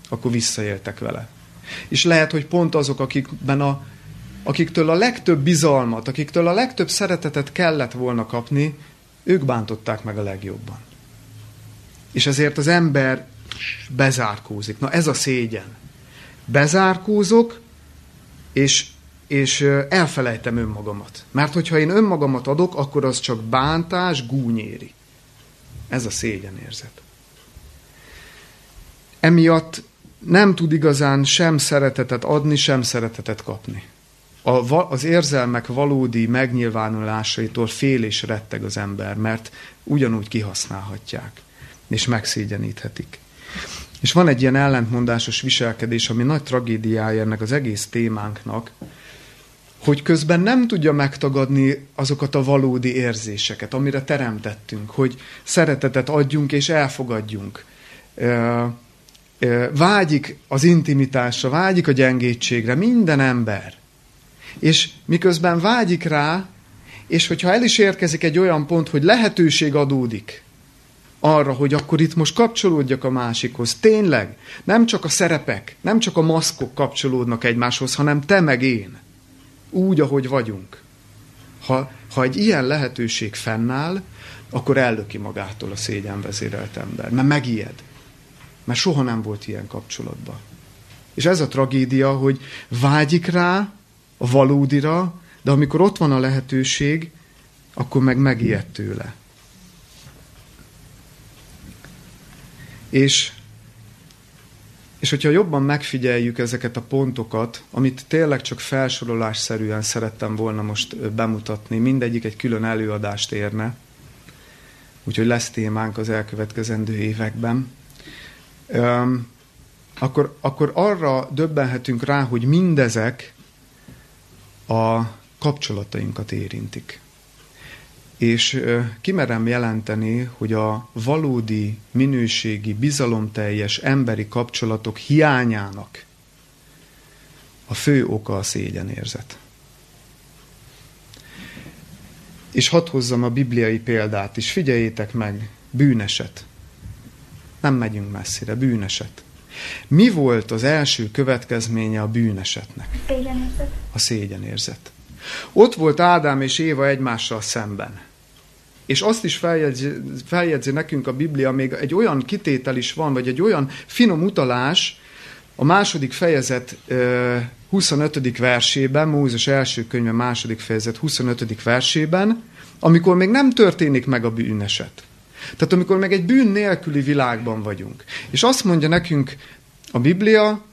akkor visszaéltek vele. És lehet, hogy pont azok, akikben a, akiktől a legtöbb bizalmat, akiktől a legtöbb szeretetet kellett volna kapni, ők bántották meg a legjobban. És ezért az ember bezárkózik. Na ez a szégyen. Bezárkózok, és, és elfelejtem önmagamat. Mert hogyha én önmagamat adok, akkor az csak bántás, gúnyéri. Ez a szégyen érzet. Emiatt nem tud igazán sem szeretetet adni, sem szeretetet kapni. A, az érzelmek valódi megnyilvánulásaitól fél és retteg az ember, mert ugyanúgy kihasználhatják, és megszégyeníthetik. És van egy ilyen ellentmondásos viselkedés, ami nagy tragédiája ennek az egész témánknak, hogy közben nem tudja megtagadni azokat a valódi érzéseket, amire teremtettünk, hogy szeretetet adjunk és elfogadjunk. Vágyik az intimitásra, vágyik a gyengétségre minden ember. És miközben vágyik rá, és hogyha el is érkezik egy olyan pont, hogy lehetőség adódik, arra, hogy akkor itt most kapcsolódjak a másikhoz. Tényleg, nem csak a szerepek, nem csak a maszkok kapcsolódnak egymáshoz, hanem te meg én. Úgy, ahogy vagyunk. Ha, ha egy ilyen lehetőség fennáll, akkor ellöki magától a szégyenvezérelt ember, mert megijed. Mert soha nem volt ilyen kapcsolatban. És ez a tragédia, hogy vágyik rá, a valódira, de amikor ott van a lehetőség, akkor meg megijed tőle. És, és hogyha jobban megfigyeljük ezeket a pontokat, amit tényleg csak felsorolásszerűen szerettem volna most bemutatni, mindegyik egy külön előadást érne, úgyhogy lesz témánk az elkövetkezendő években, akkor, akkor arra döbbenhetünk rá, hogy mindezek a kapcsolatainkat érintik és kimerem jelenteni, hogy a valódi, minőségi, bizalomteljes emberi kapcsolatok hiányának a fő oka a szégyenérzet. És hadd hozzam a bibliai példát is. Figyeljétek meg, bűneset. Nem megyünk messzire, bűneset. Mi volt az első következménye a bűnesetnek? A szégyenérzet. A szégyenérzet. Ott volt Ádám és Éva egymással szemben. És azt is feljegyzi, feljegyzi nekünk a Biblia, még egy olyan kitétel is van, vagy egy olyan finom utalás, a második fejezet 25. versében, Mózes első könyve második fejezet 25. versében, amikor még nem történik meg a bűneset. Tehát amikor meg egy bűn nélküli világban vagyunk. És azt mondja nekünk a Biblia,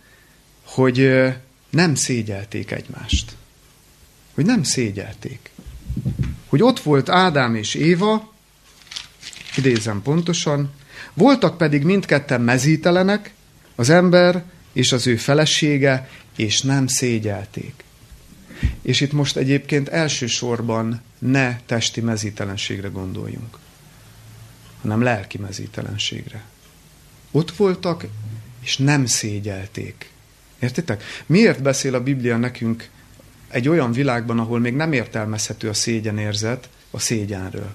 hogy nem szégyelték egymást. Hogy nem szégyelték hogy ott volt Ádám és Éva, idézem pontosan, voltak pedig mindketten mezítelenek, az ember és az ő felesége, és nem szégyelték. És itt most egyébként elsősorban ne testi mezítelenségre gondoljunk, hanem lelki mezítelenségre. Ott voltak, és nem szégyelték. Értitek? Miért beszél a Biblia nekünk egy olyan világban, ahol még nem értelmezhető a szégyenérzet, a szégyenről.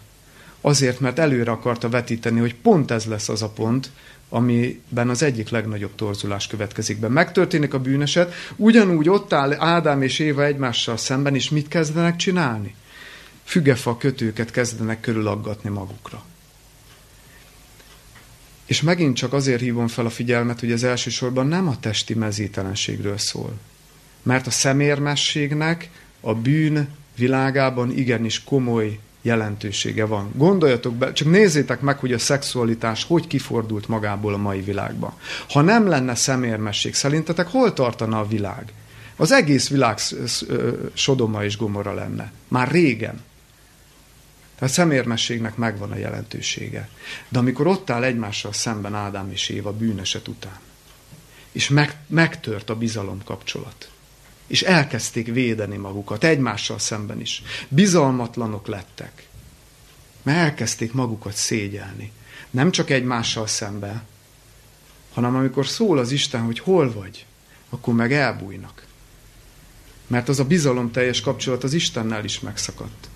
Azért, mert előre akarta vetíteni, hogy pont ez lesz az a pont, amiben az egyik legnagyobb torzulás következik be. Megtörténik a bűneset, ugyanúgy ott áll Ádám és Éva egymással szemben, és mit kezdenek csinálni? Fügefa kötőket kezdenek körülaggatni magukra. És megint csak azért hívom fel a figyelmet, hogy ez elsősorban nem a testi mezítelenségről szól, mert a szemérmességnek a bűn világában igenis komoly jelentősége van. Gondoljatok be, csak nézzétek meg, hogy a szexualitás hogy kifordult magából a mai világban. Ha nem lenne szemérmesség, szerintetek hol tartana a világ? Az egész világ Sodoma és Gomora lenne. Már régen. Tehát szemérmességnek megvan a jelentősége. De amikor ott áll egymással szemben Ádám és Éva bűneset után, és meg, megtört a bizalom kapcsolat, és elkezdték védeni magukat, egymással szemben is. Bizalmatlanok lettek, mert elkezdték magukat szégyelni. Nem csak egymással szemben, hanem amikor szól az Isten, hogy hol vagy, akkor meg elbújnak. Mert az a bizalomteljes kapcsolat az Istennel is megszakadt.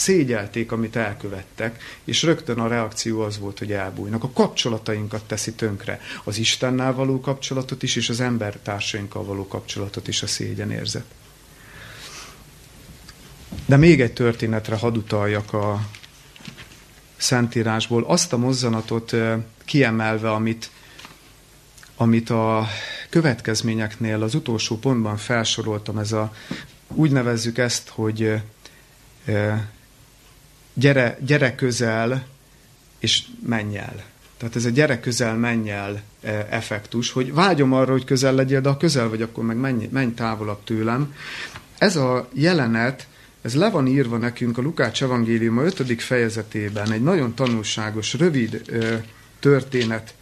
Szégyelték, amit elkövettek, és rögtön a reakció az volt, hogy elbújnak. A kapcsolatainkat teszi tönkre. Az Istennel való kapcsolatot is, és az embertársainkkal való kapcsolatot is a szégyenérzet. De még egy történetre hadd utaljak a Szentírásból. Azt a mozzanatot kiemelve, amit, amit a következményeknél az utolsó pontban felsoroltam, ez a, úgy nevezzük ezt, hogy gyere, gyere közel, és menj el. Tehát ez a gyere közel, menj el effektus, hogy vágyom arra, hogy közel legyél, de ha közel vagy, akkor meg menj, menj távolabb tőlem. Ez a jelenet, ez le van írva nekünk a Lukács evangélium a 5. fejezetében, egy nagyon tanulságos, rövid ö, történet,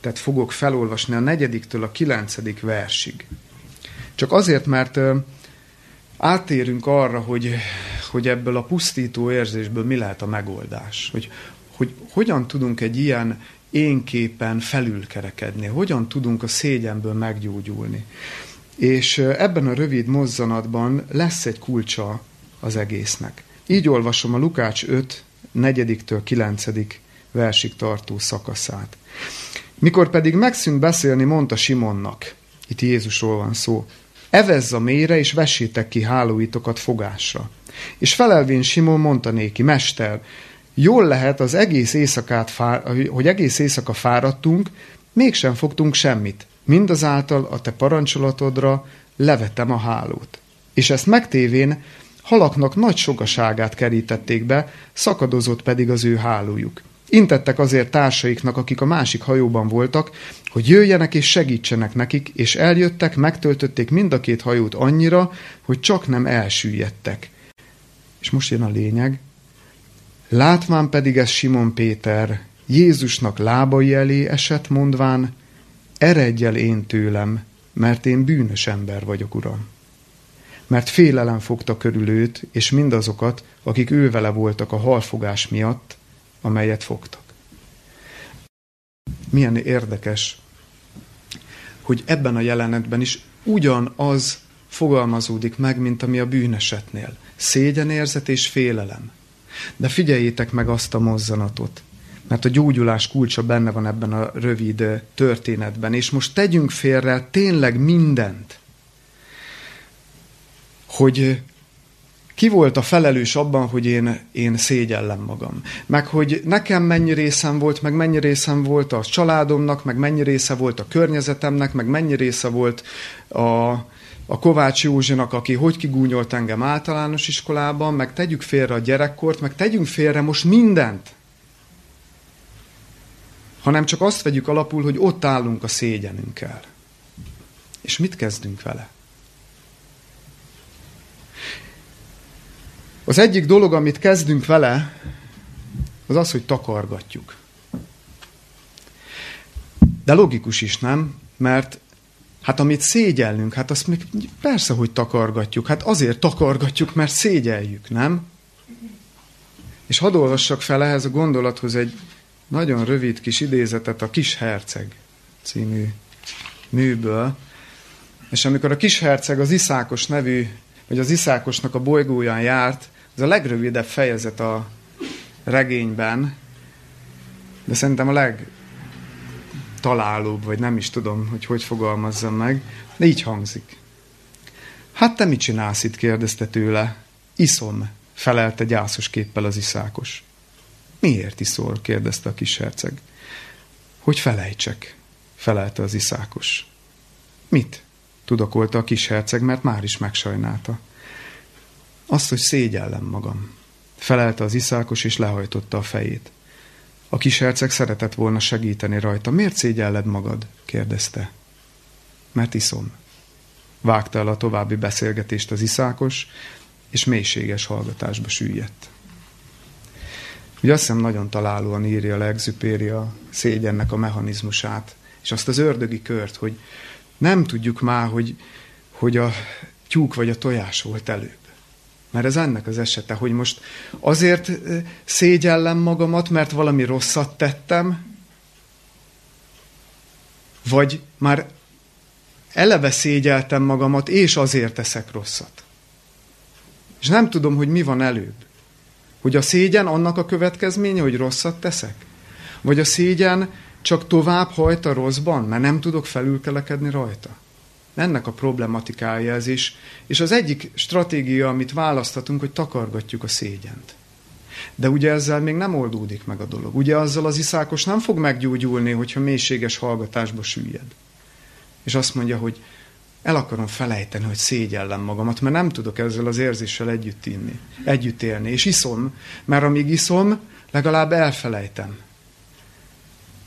tehát fogok felolvasni a negyediktől a kilencedik versig. Csak azért, mert ö, átérünk arra, hogy, hogy ebből a pusztító érzésből mi lehet a megoldás. Hogy, hogy hogyan tudunk egy ilyen énképen felülkerekedni, hogyan tudunk a szégyenből meggyógyulni. És ebben a rövid mozzanatban lesz egy kulcsa az egésznek. Így olvasom a Lukács 5, 4-től 9. versig tartó szakaszát. Mikor pedig megszűnt beszélni, mondta Simonnak, itt Jézusról van szó, evezz a mélyre, és vessétek ki hálóitokat fogásra. És felelvén Simon mondta néki, Mester, jól lehet az egész éjszakát, fár, hogy egész éjszaka fáradtunk, mégsem fogtunk semmit. Mindazáltal a te parancsolatodra levetem a hálót. És ezt megtévén halaknak nagy sokaságát kerítették be, szakadozott pedig az ő hálójuk. Intettek azért társaiknak, akik a másik hajóban voltak, hogy jöjjenek és segítsenek nekik, és eljöttek, megtöltötték mind a két hajót annyira, hogy csak nem elsüllyedtek. És most jön a lényeg. Látván pedig ez Simon Péter Jézusnak lábai elé esett, mondván, eredj én tőlem, mert én bűnös ember vagyok, Uram. Mert félelem fogta körül őt, és mindazokat, akik ő vele voltak a halfogás miatt, amelyet fogtak. Milyen érdekes, hogy ebben a jelenetben is ugyanaz fogalmazódik meg, mint ami a bűnesetnél. Szégyenérzet és félelem. De figyeljétek meg azt a mozzanatot, mert a gyógyulás kulcsa benne van ebben a rövid történetben, és most tegyünk félre tényleg mindent, hogy ki volt a felelős abban, hogy én, én szégyellem magam. Meg hogy nekem mennyi részem volt, meg mennyi részem volt a családomnak, meg mennyi része volt a környezetemnek, meg mennyi része volt a, a Kovács Józsinak, aki hogy kigúnyolt engem általános iskolában, meg tegyük félre a gyerekkort, meg tegyünk félre most mindent. Hanem csak azt vegyük alapul, hogy ott állunk a szégyenünkkel. És mit kezdünk vele? Az egyik dolog, amit kezdünk vele, az az, hogy takargatjuk. De logikus is, nem? Mert hát amit szégyellünk, hát azt még persze, hogy takargatjuk. Hát azért takargatjuk, mert szégyeljük, nem? És hadd olvassak fel ehhez a gondolathoz egy nagyon rövid kis idézetet a Kis Herceg című műből. És amikor a Kis Herceg az Iszákos nevű, vagy az Iszákosnak a bolygóján járt, ez a legrövidebb fejezet a regényben, de szerintem a legtalálóbb, vagy nem is tudom, hogy hogy fogalmazzam meg, de így hangzik. Hát te mit csinálsz itt? kérdezte tőle. Iszom, felelte gyászos képpel az iszákos. Miért iszol? kérdezte a kis herceg. Hogy felejtsek, felelte az iszákos. Mit? tudakolta a kis herceg, mert már is megsajnálta. Azt, hogy szégyellem magam. Felelte az iszákos, és lehajtotta a fejét. A kis herceg szeretett volna segíteni rajta. Miért szégyelled magad? kérdezte. Mert iszom. Vágta el a további beszélgetést az iszákos, és mélységes hallgatásba süllyedt. Ugye azt hiszem nagyon találóan írja a Legzüpéri a szégyennek a mechanizmusát, és azt az ördögi kört, hogy nem tudjuk már, hogy, hogy a tyúk vagy a tojás volt előbb. Mert ez ennek az esete, hogy most azért szégyellem magamat, mert valami rosszat tettem, vagy már eleve szégyeltem magamat, és azért teszek rosszat. És nem tudom, hogy mi van előbb. Hogy a szégyen annak a következménye, hogy rosszat teszek? Vagy a szégyen csak tovább hajt a rosszban, mert nem tudok felülkelekedni rajta? Ennek a problematikája ez is. És az egyik stratégia, amit választhatunk, hogy takargatjuk a szégyent. De ugye ezzel még nem oldódik meg a dolog. Ugye azzal az iszákos nem fog meggyógyulni, hogyha mélységes hallgatásba süllyed. És azt mondja, hogy el akarom felejteni, hogy szégyellem magamat, mert nem tudok ezzel az érzéssel együtt inni, együtt élni. És iszom, mert amíg iszom, legalább elfelejtem.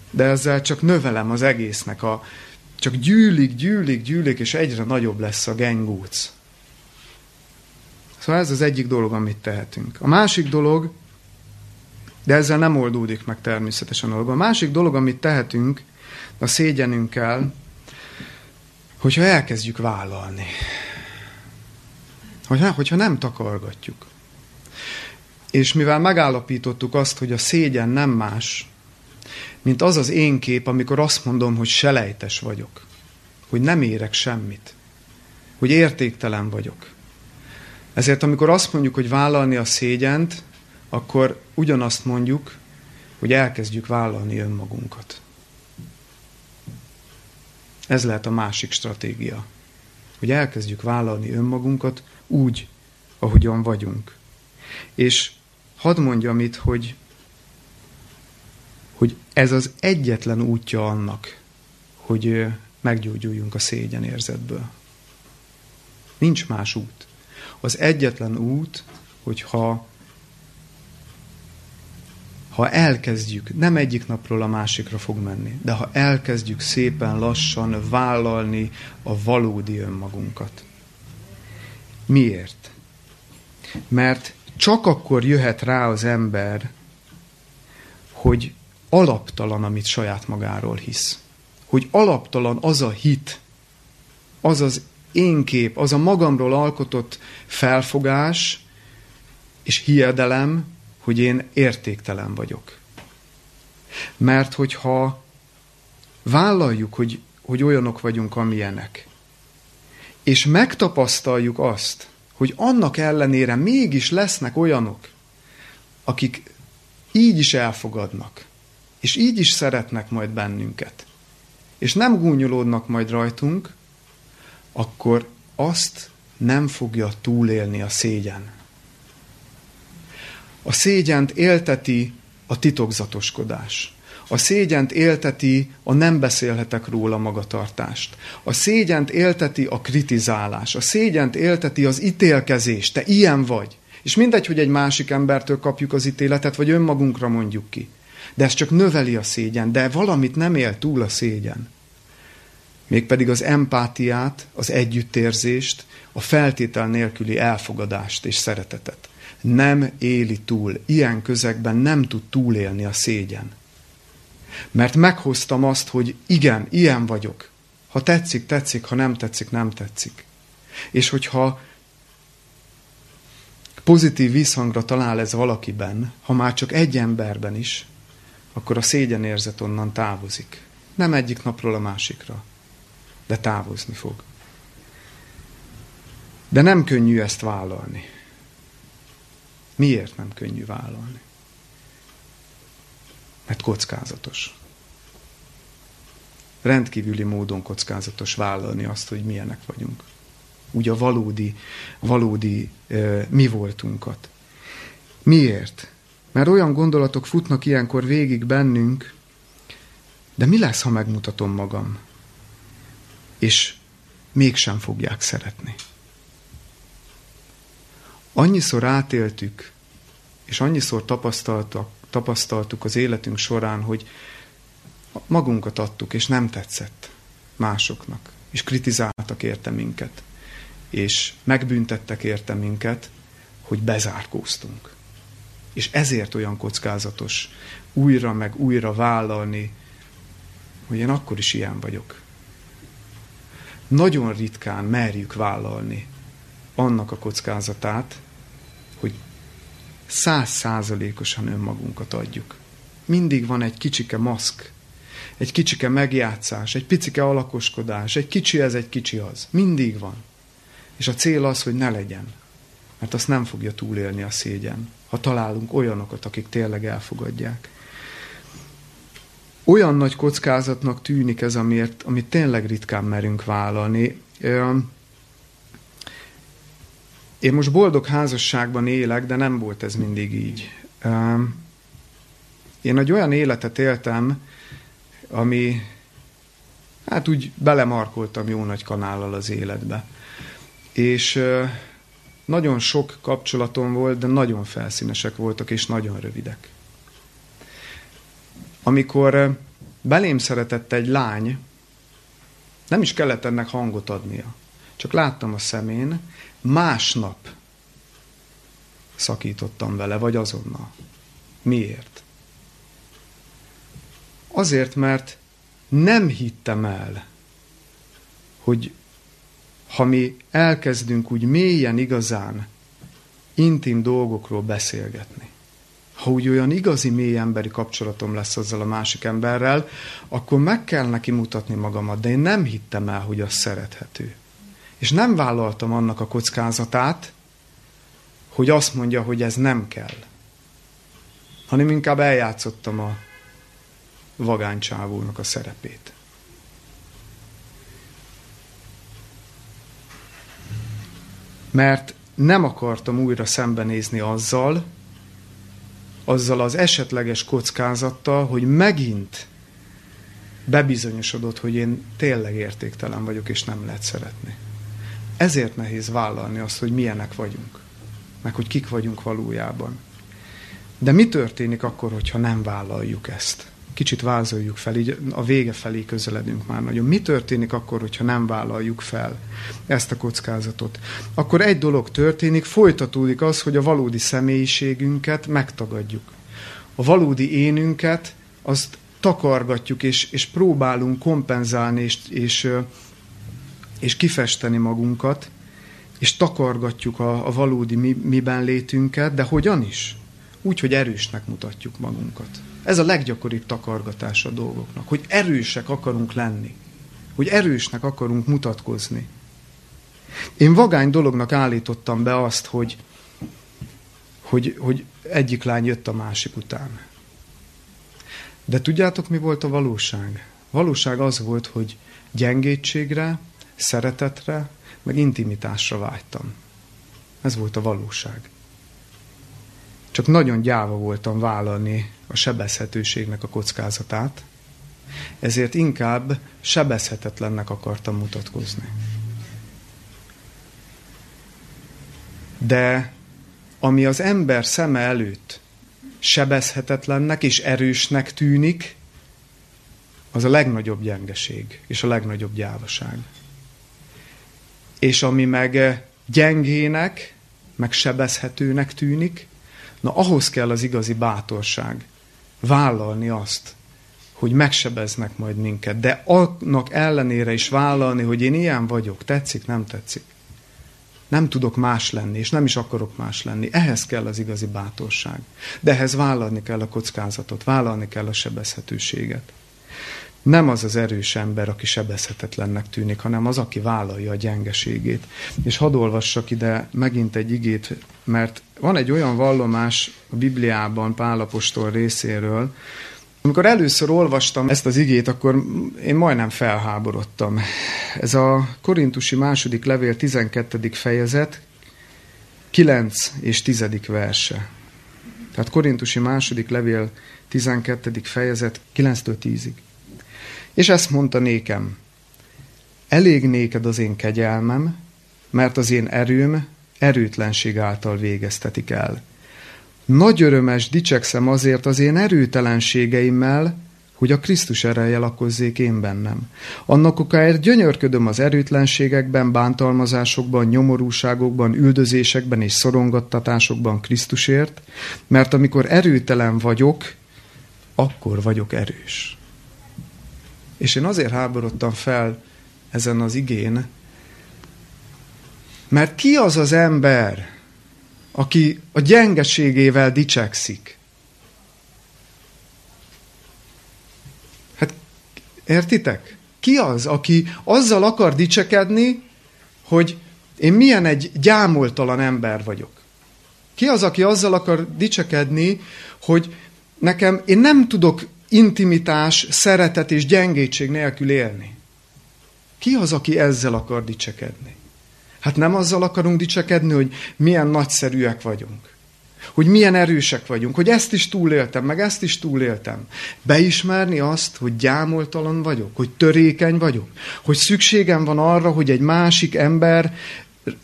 De ezzel csak növelem az egésznek a, csak gyűlik, gyűlik, gyűlik, és egyre nagyobb lesz a gengóc. Szóval ez az egyik dolog, amit tehetünk. A másik dolog, de ezzel nem oldódik meg természetesen a dolog. A másik dolog, amit tehetünk a szégyenünkkel, hogyha elkezdjük vállalni. Hogyha, hogyha nem takargatjuk. És mivel megállapítottuk azt, hogy a szégyen nem más, mint az az én kép, amikor azt mondom, hogy selejtes vagyok, hogy nem érek semmit, hogy értéktelen vagyok. Ezért amikor azt mondjuk, hogy vállalni a szégyent, akkor ugyanazt mondjuk, hogy elkezdjük vállalni önmagunkat. Ez lehet a másik stratégia. Hogy elkezdjük vállalni önmagunkat úgy, ahogyan vagyunk. És hadd mondjam itt, hogy, hogy ez az egyetlen útja annak, hogy meggyógyuljunk a szégyenérzetből. Nincs más út. Az egyetlen út, hogyha ha elkezdjük, nem egyik napról a másikra fog menni, de ha elkezdjük szépen lassan vállalni a valódi önmagunkat. Miért? Mert csak akkor jöhet rá az ember, hogy alaptalan, amit saját magáról hisz. Hogy alaptalan az a hit, az az én kép, az a magamról alkotott felfogás és hiedelem, hogy én értéktelen vagyok. Mert hogyha vállaljuk, hogy, hogy olyanok vagyunk, amilyenek, és megtapasztaljuk azt, hogy annak ellenére mégis lesznek olyanok, akik így is elfogadnak, és így is szeretnek majd bennünket, és nem gúnyolódnak majd rajtunk, akkor azt nem fogja túlélni a szégyen. A szégyent élteti a titokzatoskodás. A szégyent élteti a nem beszélhetek róla magatartást. A szégyent élteti a kritizálás. A szégyent élteti az ítélkezés. Te ilyen vagy. És mindegy, hogy egy másik embertől kapjuk az ítéletet, vagy önmagunkra mondjuk ki. De ez csak növeli a szégyen, de valamit nem él túl a szégyen. Mégpedig az empátiát, az együttérzést, a feltétel nélküli elfogadást és szeretetet nem éli túl. Ilyen közegben nem tud túlélni a szégyen. Mert meghoztam azt, hogy igen, ilyen vagyok. Ha tetszik, tetszik, ha nem tetszik, nem tetszik. És hogyha pozitív visszhangra talál ez valakiben, ha már csak egy emberben is, akkor a szégyenérzet onnan távozik. Nem egyik napról a másikra, de távozni fog. De nem könnyű ezt vállalni. Miért nem könnyű vállalni? Mert kockázatos. Rendkívüli módon kockázatos vállalni azt, hogy milyenek vagyunk. Úgy a valódi, valódi mi voltunkat. Miért? Mert olyan gondolatok futnak ilyenkor végig bennünk, de mi lesz, ha megmutatom magam? És mégsem fogják szeretni annyiszor átéltük, és annyiszor tapasztaltuk, tapasztaltuk az életünk során, hogy magunkat adtuk, és nem tetszett másoknak, és kritizáltak érte minket, és megbüntettek érte minket, hogy bezárkóztunk. És ezért olyan kockázatos újra meg újra vállalni, hogy én akkor is ilyen vagyok. Nagyon ritkán merjük vállalni annak a kockázatát, hogy százszázalékosan önmagunkat adjuk. Mindig van egy kicsike maszk, egy kicsike megjátszás, egy picike alakoskodás, egy kicsi ez, egy kicsi az. Mindig van. És a cél az, hogy ne legyen. Mert azt nem fogja túlélni a szégyen, ha találunk olyanokat, akik tényleg elfogadják. Olyan nagy kockázatnak tűnik ez, amiért, amit tényleg ritkán merünk vállalni. Én most boldog házasságban élek, de nem volt ez mindig így. Én egy olyan életet éltem, ami hát úgy belemarkoltam jó nagy kanállal az életbe. És nagyon sok kapcsolatom volt, de nagyon felszínesek voltak, és nagyon rövidek. Amikor belém szeretett egy lány, nem is kellett ennek hangot adnia. Csak láttam a szemén, másnap szakítottam vele, vagy azonnal. Miért? Azért, mert nem hittem el, hogy ha mi elkezdünk úgy mélyen igazán intim dolgokról beszélgetni, ha úgy olyan igazi mély emberi kapcsolatom lesz azzal a másik emberrel, akkor meg kell neki mutatni magamat, de én nem hittem el, hogy az szerethető. És nem vállaltam annak a kockázatát, hogy azt mondja, hogy ez nem kell. Hanem inkább eljátszottam a vagánycsávónak a szerepét. Mert nem akartam újra szembenézni azzal, azzal az esetleges kockázattal, hogy megint bebizonyosodott, hogy én tényleg értéktelen vagyok, és nem lehet szeretni. Ezért nehéz vállalni azt, hogy milyenek vagyunk, meg hogy kik vagyunk valójában. De mi történik akkor, hogyha nem vállaljuk ezt? Kicsit vázoljuk fel, így a vége felé közeledünk már nagyon. Mi történik akkor, hogyha nem vállaljuk fel ezt a kockázatot? Akkor egy dolog történik, folytatódik az, hogy a valódi személyiségünket megtagadjuk. A valódi énünket, azt takargatjuk, és, és próbálunk kompenzálni, és, és, és kifesteni magunkat, és takargatjuk a, a valódi mi, miben létünket, de hogyan is? Úgy, hogy erősnek mutatjuk magunkat. Ez a leggyakoribb takargatás a dolgoknak, hogy erősek akarunk lenni, hogy erősnek akarunk mutatkozni. Én vagány dolognak állítottam be azt, hogy, hogy, hogy egyik lány jött a másik után. De tudjátok, mi volt a valóság? Valóság az volt, hogy gyengétségre, szeretetre, meg intimitásra vágytam. Ez volt a valóság. Csak nagyon gyáva voltam vállalni a sebezhetőségnek a kockázatát, ezért inkább sebezhetetlennek akartam mutatkozni. De ami az ember szeme előtt sebezhetetlennek és erősnek tűnik, az a legnagyobb gyengeség és a legnagyobb gyávaság. És ami meg gyengének, meg sebezhetőnek tűnik, na ahhoz kell az igazi bátorság, vállalni azt, hogy megsebeznek majd minket, de annak ellenére is vállalni, hogy én ilyen vagyok, tetszik, nem tetszik. Nem tudok más lenni, és nem is akarok más lenni. Ehhez kell az igazi bátorság. De ehhez vállalni kell a kockázatot, vállalni kell a sebezhetőséget. Nem az az erős ember, aki sebezhetetlennek tűnik, hanem az, aki vállalja a gyengeségét. És hadd olvassak ide megint egy igét, mert van egy olyan vallomás a Bibliában Pálapostól részéről, amikor először olvastam ezt az igét, akkor én majdnem felháborodtam. Ez a Korintusi második levél 12. fejezet, 9 és 10. verse. Tehát Korintusi második levél 12. fejezet 9-től 10-ig. És ezt mondta nékem, elég néked az én kegyelmem, mert az én erőm erőtlenség által végeztetik el. Nagy örömes dicsekszem azért az én erőtelenségeimmel, hogy a Krisztus ereje lakozzék én bennem. Annak okáért gyönyörködöm az erőtlenségekben, bántalmazásokban, nyomorúságokban, üldözésekben és szorongattatásokban Krisztusért, mert amikor erőtelen vagyok, akkor vagyok erős. És én azért háborodtam fel ezen az igén, mert ki az az ember, aki a gyengeségével dicsekszik? Hát értitek? Ki az, aki azzal akar dicsekedni, hogy én milyen egy gyámoltalan ember vagyok. Ki az, aki azzal akar dicsekedni, hogy nekem, én nem tudok intimitás, szeretet és gyengétség nélkül élni. Ki az, aki ezzel akar dicsekedni? Hát nem azzal akarunk dicsekedni, hogy milyen nagyszerűek vagyunk. Hogy milyen erősek vagyunk, hogy ezt is túléltem, meg ezt is túléltem. Beismerni azt, hogy gyámoltalan vagyok, hogy törékeny vagyok, hogy szükségem van arra, hogy egy másik ember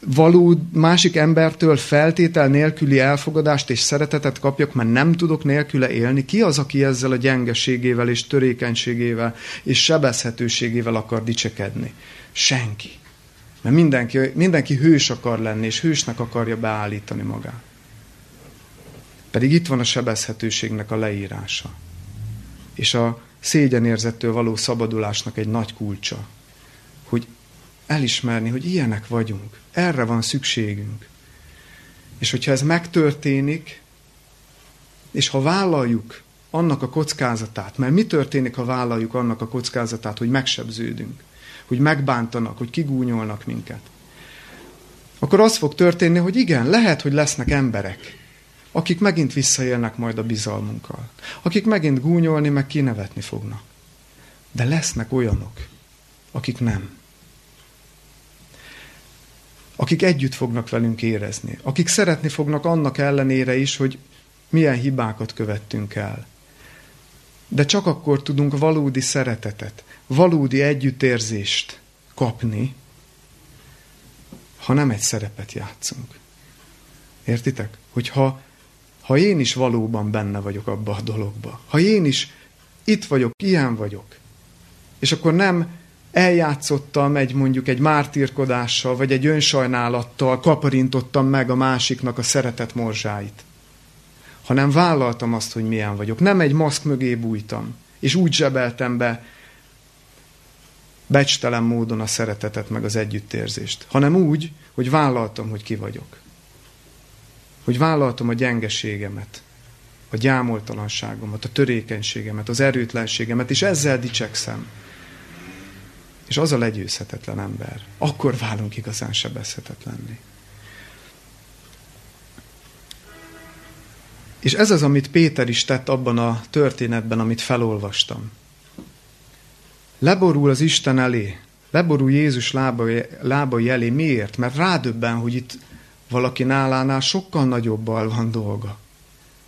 való másik embertől feltétel nélküli elfogadást és szeretetet kapjak, mert nem tudok nélküle élni. Ki az, aki ezzel a gyengeségével és törékenységével és sebezhetőségével akar dicsekedni? Senki. Mert mindenki, mindenki hős akar lenni, és hősnek akarja beállítani magát. Pedig itt van a sebezhetőségnek a leírása. És a szégyenérzettől való szabadulásnak egy nagy kulcsa. Hogy elismerni, hogy ilyenek vagyunk. Erre van szükségünk. És hogyha ez megtörténik, és ha vállaljuk annak a kockázatát, mert mi történik, ha vállaljuk annak a kockázatát, hogy megsebződünk, hogy megbántanak, hogy kigúnyolnak minket, akkor az fog történni, hogy igen, lehet, hogy lesznek emberek, akik megint visszaélnek majd a bizalmunkkal, akik megint gúnyolni, meg kinevetni fognak. De lesznek olyanok, akik nem akik együtt fognak velünk érezni, akik szeretni fognak annak ellenére is, hogy milyen hibákat követtünk el. De csak akkor tudunk valódi szeretetet, valódi együttérzést kapni, ha nem egy szerepet játszunk. Értitek? Hogyha ha én is valóban benne vagyok abba a dologba, ha én is itt vagyok, ilyen vagyok, és akkor nem eljátszottam egy mondjuk egy mártírkodással, vagy egy önsajnálattal kaparintottam meg a másiknak a szeretet morzsáit. Hanem vállaltam azt, hogy milyen vagyok. Nem egy maszk mögé bújtam, és úgy zsebeltem be becstelen módon a szeretetet, meg az együttérzést. Hanem úgy, hogy vállaltam, hogy ki vagyok. Hogy vállaltam a gyengeségemet, a gyámoltalanságomat, a törékenységemet, az erőtlenségemet, és ezzel dicsekszem. És az a legyőzhetetlen ember. Akkor válunk igazán sebezhetetlenni. És ez az, amit Péter is tett abban a történetben, amit felolvastam. Leborul az Isten elé, leborul Jézus lábai, lábai elé. Miért? Mert rádöbben, hogy itt valaki nálánál sokkal nagyobbal van dolga.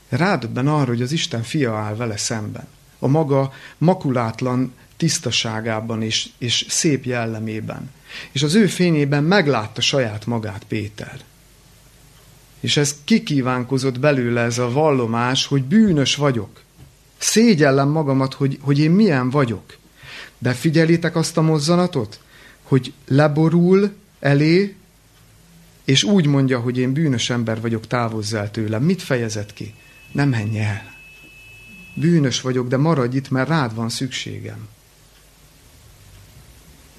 Rádöbben arra, hogy az Isten fia áll vele szemben. A maga makulátlan tisztaságában és, és szép jellemében. És az ő fényében meglátta saját magát Péter. És ez kikívánkozott belőle ez a vallomás, hogy bűnös vagyok. Szégyellem magamat, hogy, hogy én milyen vagyok. De figyelitek azt a mozzanatot, hogy leborul elé, és úgy mondja, hogy én bűnös ember vagyok, távozz el tőlem. Mit fejezett ki? Nem menj el. Bűnös vagyok, de maradj itt, mert rád van szükségem.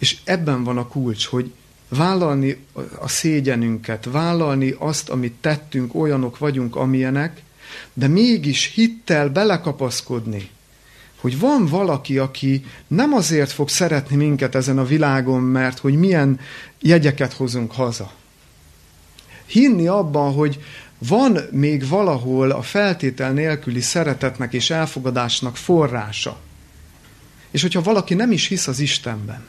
És ebben van a kulcs, hogy vállalni a szégyenünket, vállalni azt, amit tettünk, olyanok vagyunk, amilyenek, de mégis hittel belekapaszkodni, hogy van valaki, aki nem azért fog szeretni minket ezen a világon, mert hogy milyen jegyeket hozunk haza. Hinni abban, hogy van még valahol a feltétel nélküli szeretetnek és elfogadásnak forrása. És hogyha valaki nem is hisz az Istenben,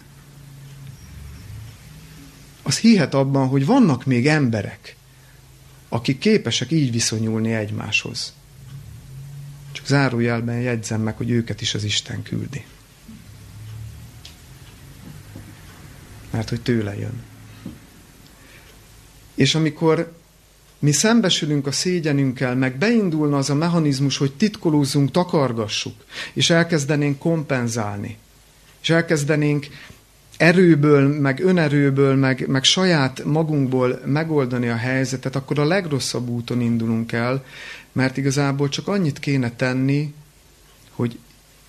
az hihet abban, hogy vannak még emberek, akik képesek így viszonyulni egymáshoz. Csak zárójelben jegyzem meg, hogy őket is az Isten küldi. Mert hogy tőle jön. És amikor mi szembesülünk a szégyenünkkel, meg beindulna az a mechanizmus, hogy titkolózzunk, takargassuk, és elkezdenénk kompenzálni, és elkezdenénk erőből, meg önerőből, meg, meg saját magunkból megoldani a helyzetet, akkor a legrosszabb úton indulunk el, mert igazából csak annyit kéne tenni, hogy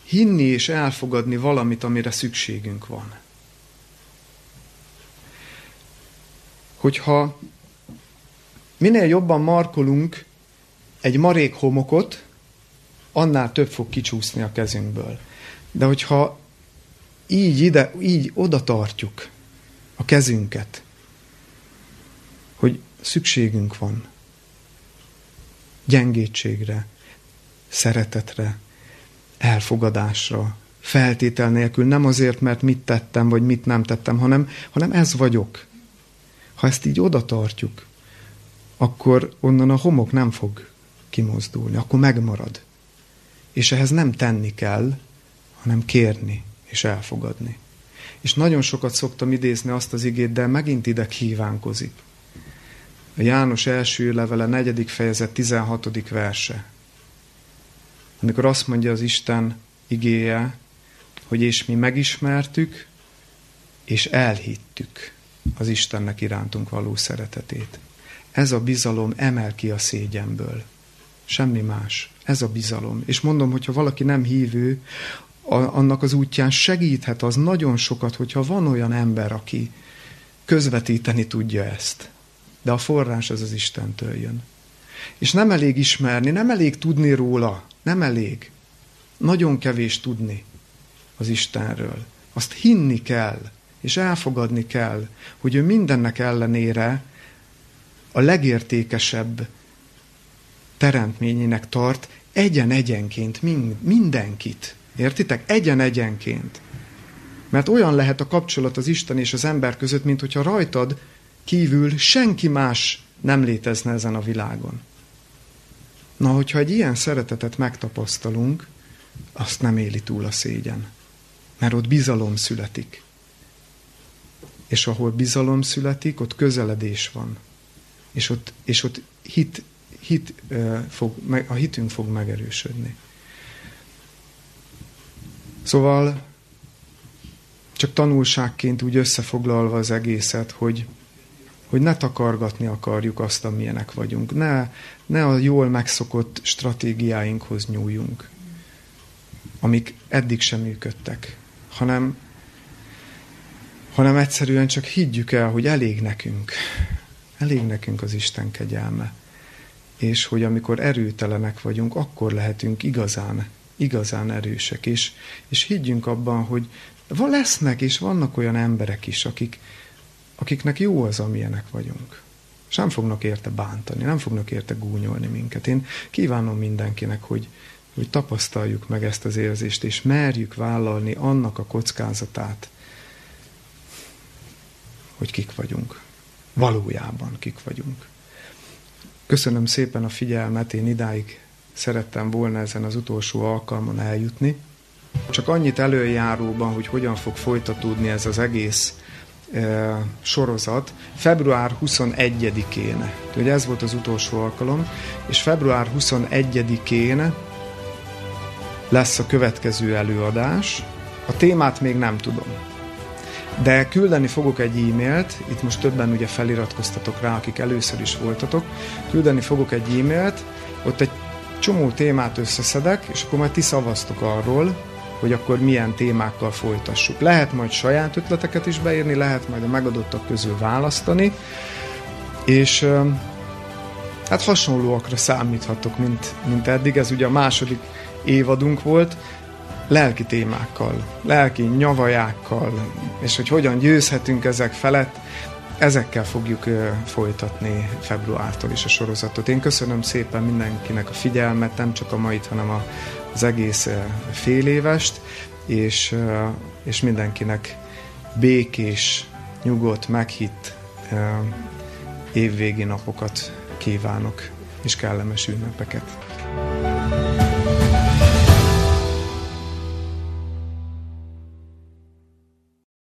hinni és elfogadni valamit, amire szükségünk van. Hogyha minél jobban markolunk egy marék homokot, annál több fog kicsúszni a kezünkből. De hogyha így, ide, így oda tartjuk a kezünket, szükségünk van gyengétségre, szeretetre, elfogadásra, feltétel nélkül, nem azért, mert mit tettem, vagy mit nem tettem, hanem, hanem ez vagyok. Ha ezt így oda tartjuk, akkor onnan a homok nem fog kimozdulni, akkor megmarad. És ehhez nem tenni kell, hanem kérni és elfogadni. És nagyon sokat szoktam idézni azt az igét, de megint ide kívánkozik. A János első levele, negyedik fejezet, 16. verse. Amikor azt mondja az Isten igéje, hogy és mi megismertük, és elhittük az Istennek irántunk való szeretetét. Ez a bizalom emel ki a szégyenből. Semmi más. Ez a bizalom. És mondom, hogyha valaki nem hívő, annak az útján segíthet az nagyon sokat, hogyha van olyan ember, aki közvetíteni tudja ezt. De a forrás az az Istentől jön. És nem elég ismerni, nem elég tudni róla, nem elég. Nagyon kevés tudni az Istenről. Azt hinni kell, és elfogadni kell, hogy ő mindennek ellenére a legértékesebb teremtményének tart egyen-egyenként mindenkit. Értitek? Egyen-egyenként. Mert olyan lehet a kapcsolat az Isten és az ember között, mint hogyha rajtad kívül senki más nem létezne ezen a világon. Na, hogyha egy ilyen szeretetet megtapasztalunk, azt nem éli túl a szégyen. Mert ott bizalom születik. És ahol bizalom születik, ott közeledés van. És ott, és ott hit, hit, fog, a hitünk fog megerősödni. Szóval csak tanulságként úgy összefoglalva az egészet, hogy, hogy ne takargatni akarjuk azt, amilyenek vagyunk. Ne, ne a jól megszokott stratégiáinkhoz nyúljunk, amik eddig sem működtek, hanem, hanem egyszerűen csak higgyük el, hogy elég nekünk. Elég nekünk az Isten kegyelme. És hogy amikor erőtelenek vagyunk, akkor lehetünk igazán igazán erősek, és, és higgyünk abban, hogy lesznek és vannak olyan emberek is, akik, akiknek jó az, amilyenek vagyunk. És nem fognak érte bántani, nem fognak érte gúnyolni minket. Én kívánom mindenkinek, hogy, hogy tapasztaljuk meg ezt az érzést, és merjük vállalni annak a kockázatát, hogy kik vagyunk. Valójában kik vagyunk. Köszönöm szépen a figyelmet, én idáig szerettem volna ezen az utolsó alkalmon eljutni. Csak annyit előjáróban, hogy hogyan fog folytatódni ez az egész e, sorozat, február 21-én, ugye ez volt az utolsó alkalom, és február 21-én lesz a következő előadás. A témát még nem tudom. De küldeni fogok egy e-mailt, itt most többen ugye feliratkoztatok rá, akik először is voltatok, küldeni fogok egy e-mailt, ott egy csomó témát összeszedek, és akkor majd ti szavaztok arról, hogy akkor milyen témákkal folytassuk. Lehet majd saját ötleteket is beírni, lehet majd a megadottak közül választani, és hát hasonlóakra számíthatok, mint, mint eddig. Ez ugye a második évadunk volt, lelki témákkal, lelki nyavajákkal, és hogy hogyan győzhetünk ezek felett, ezekkel fogjuk folytatni februártól is a sorozatot. Én köszönöm szépen mindenkinek a figyelmet, nem csak a mait, hanem az egész fél évest, és, és mindenkinek békés, nyugodt, meghitt évvégi napokat kívánok, és kellemes ünnepeket.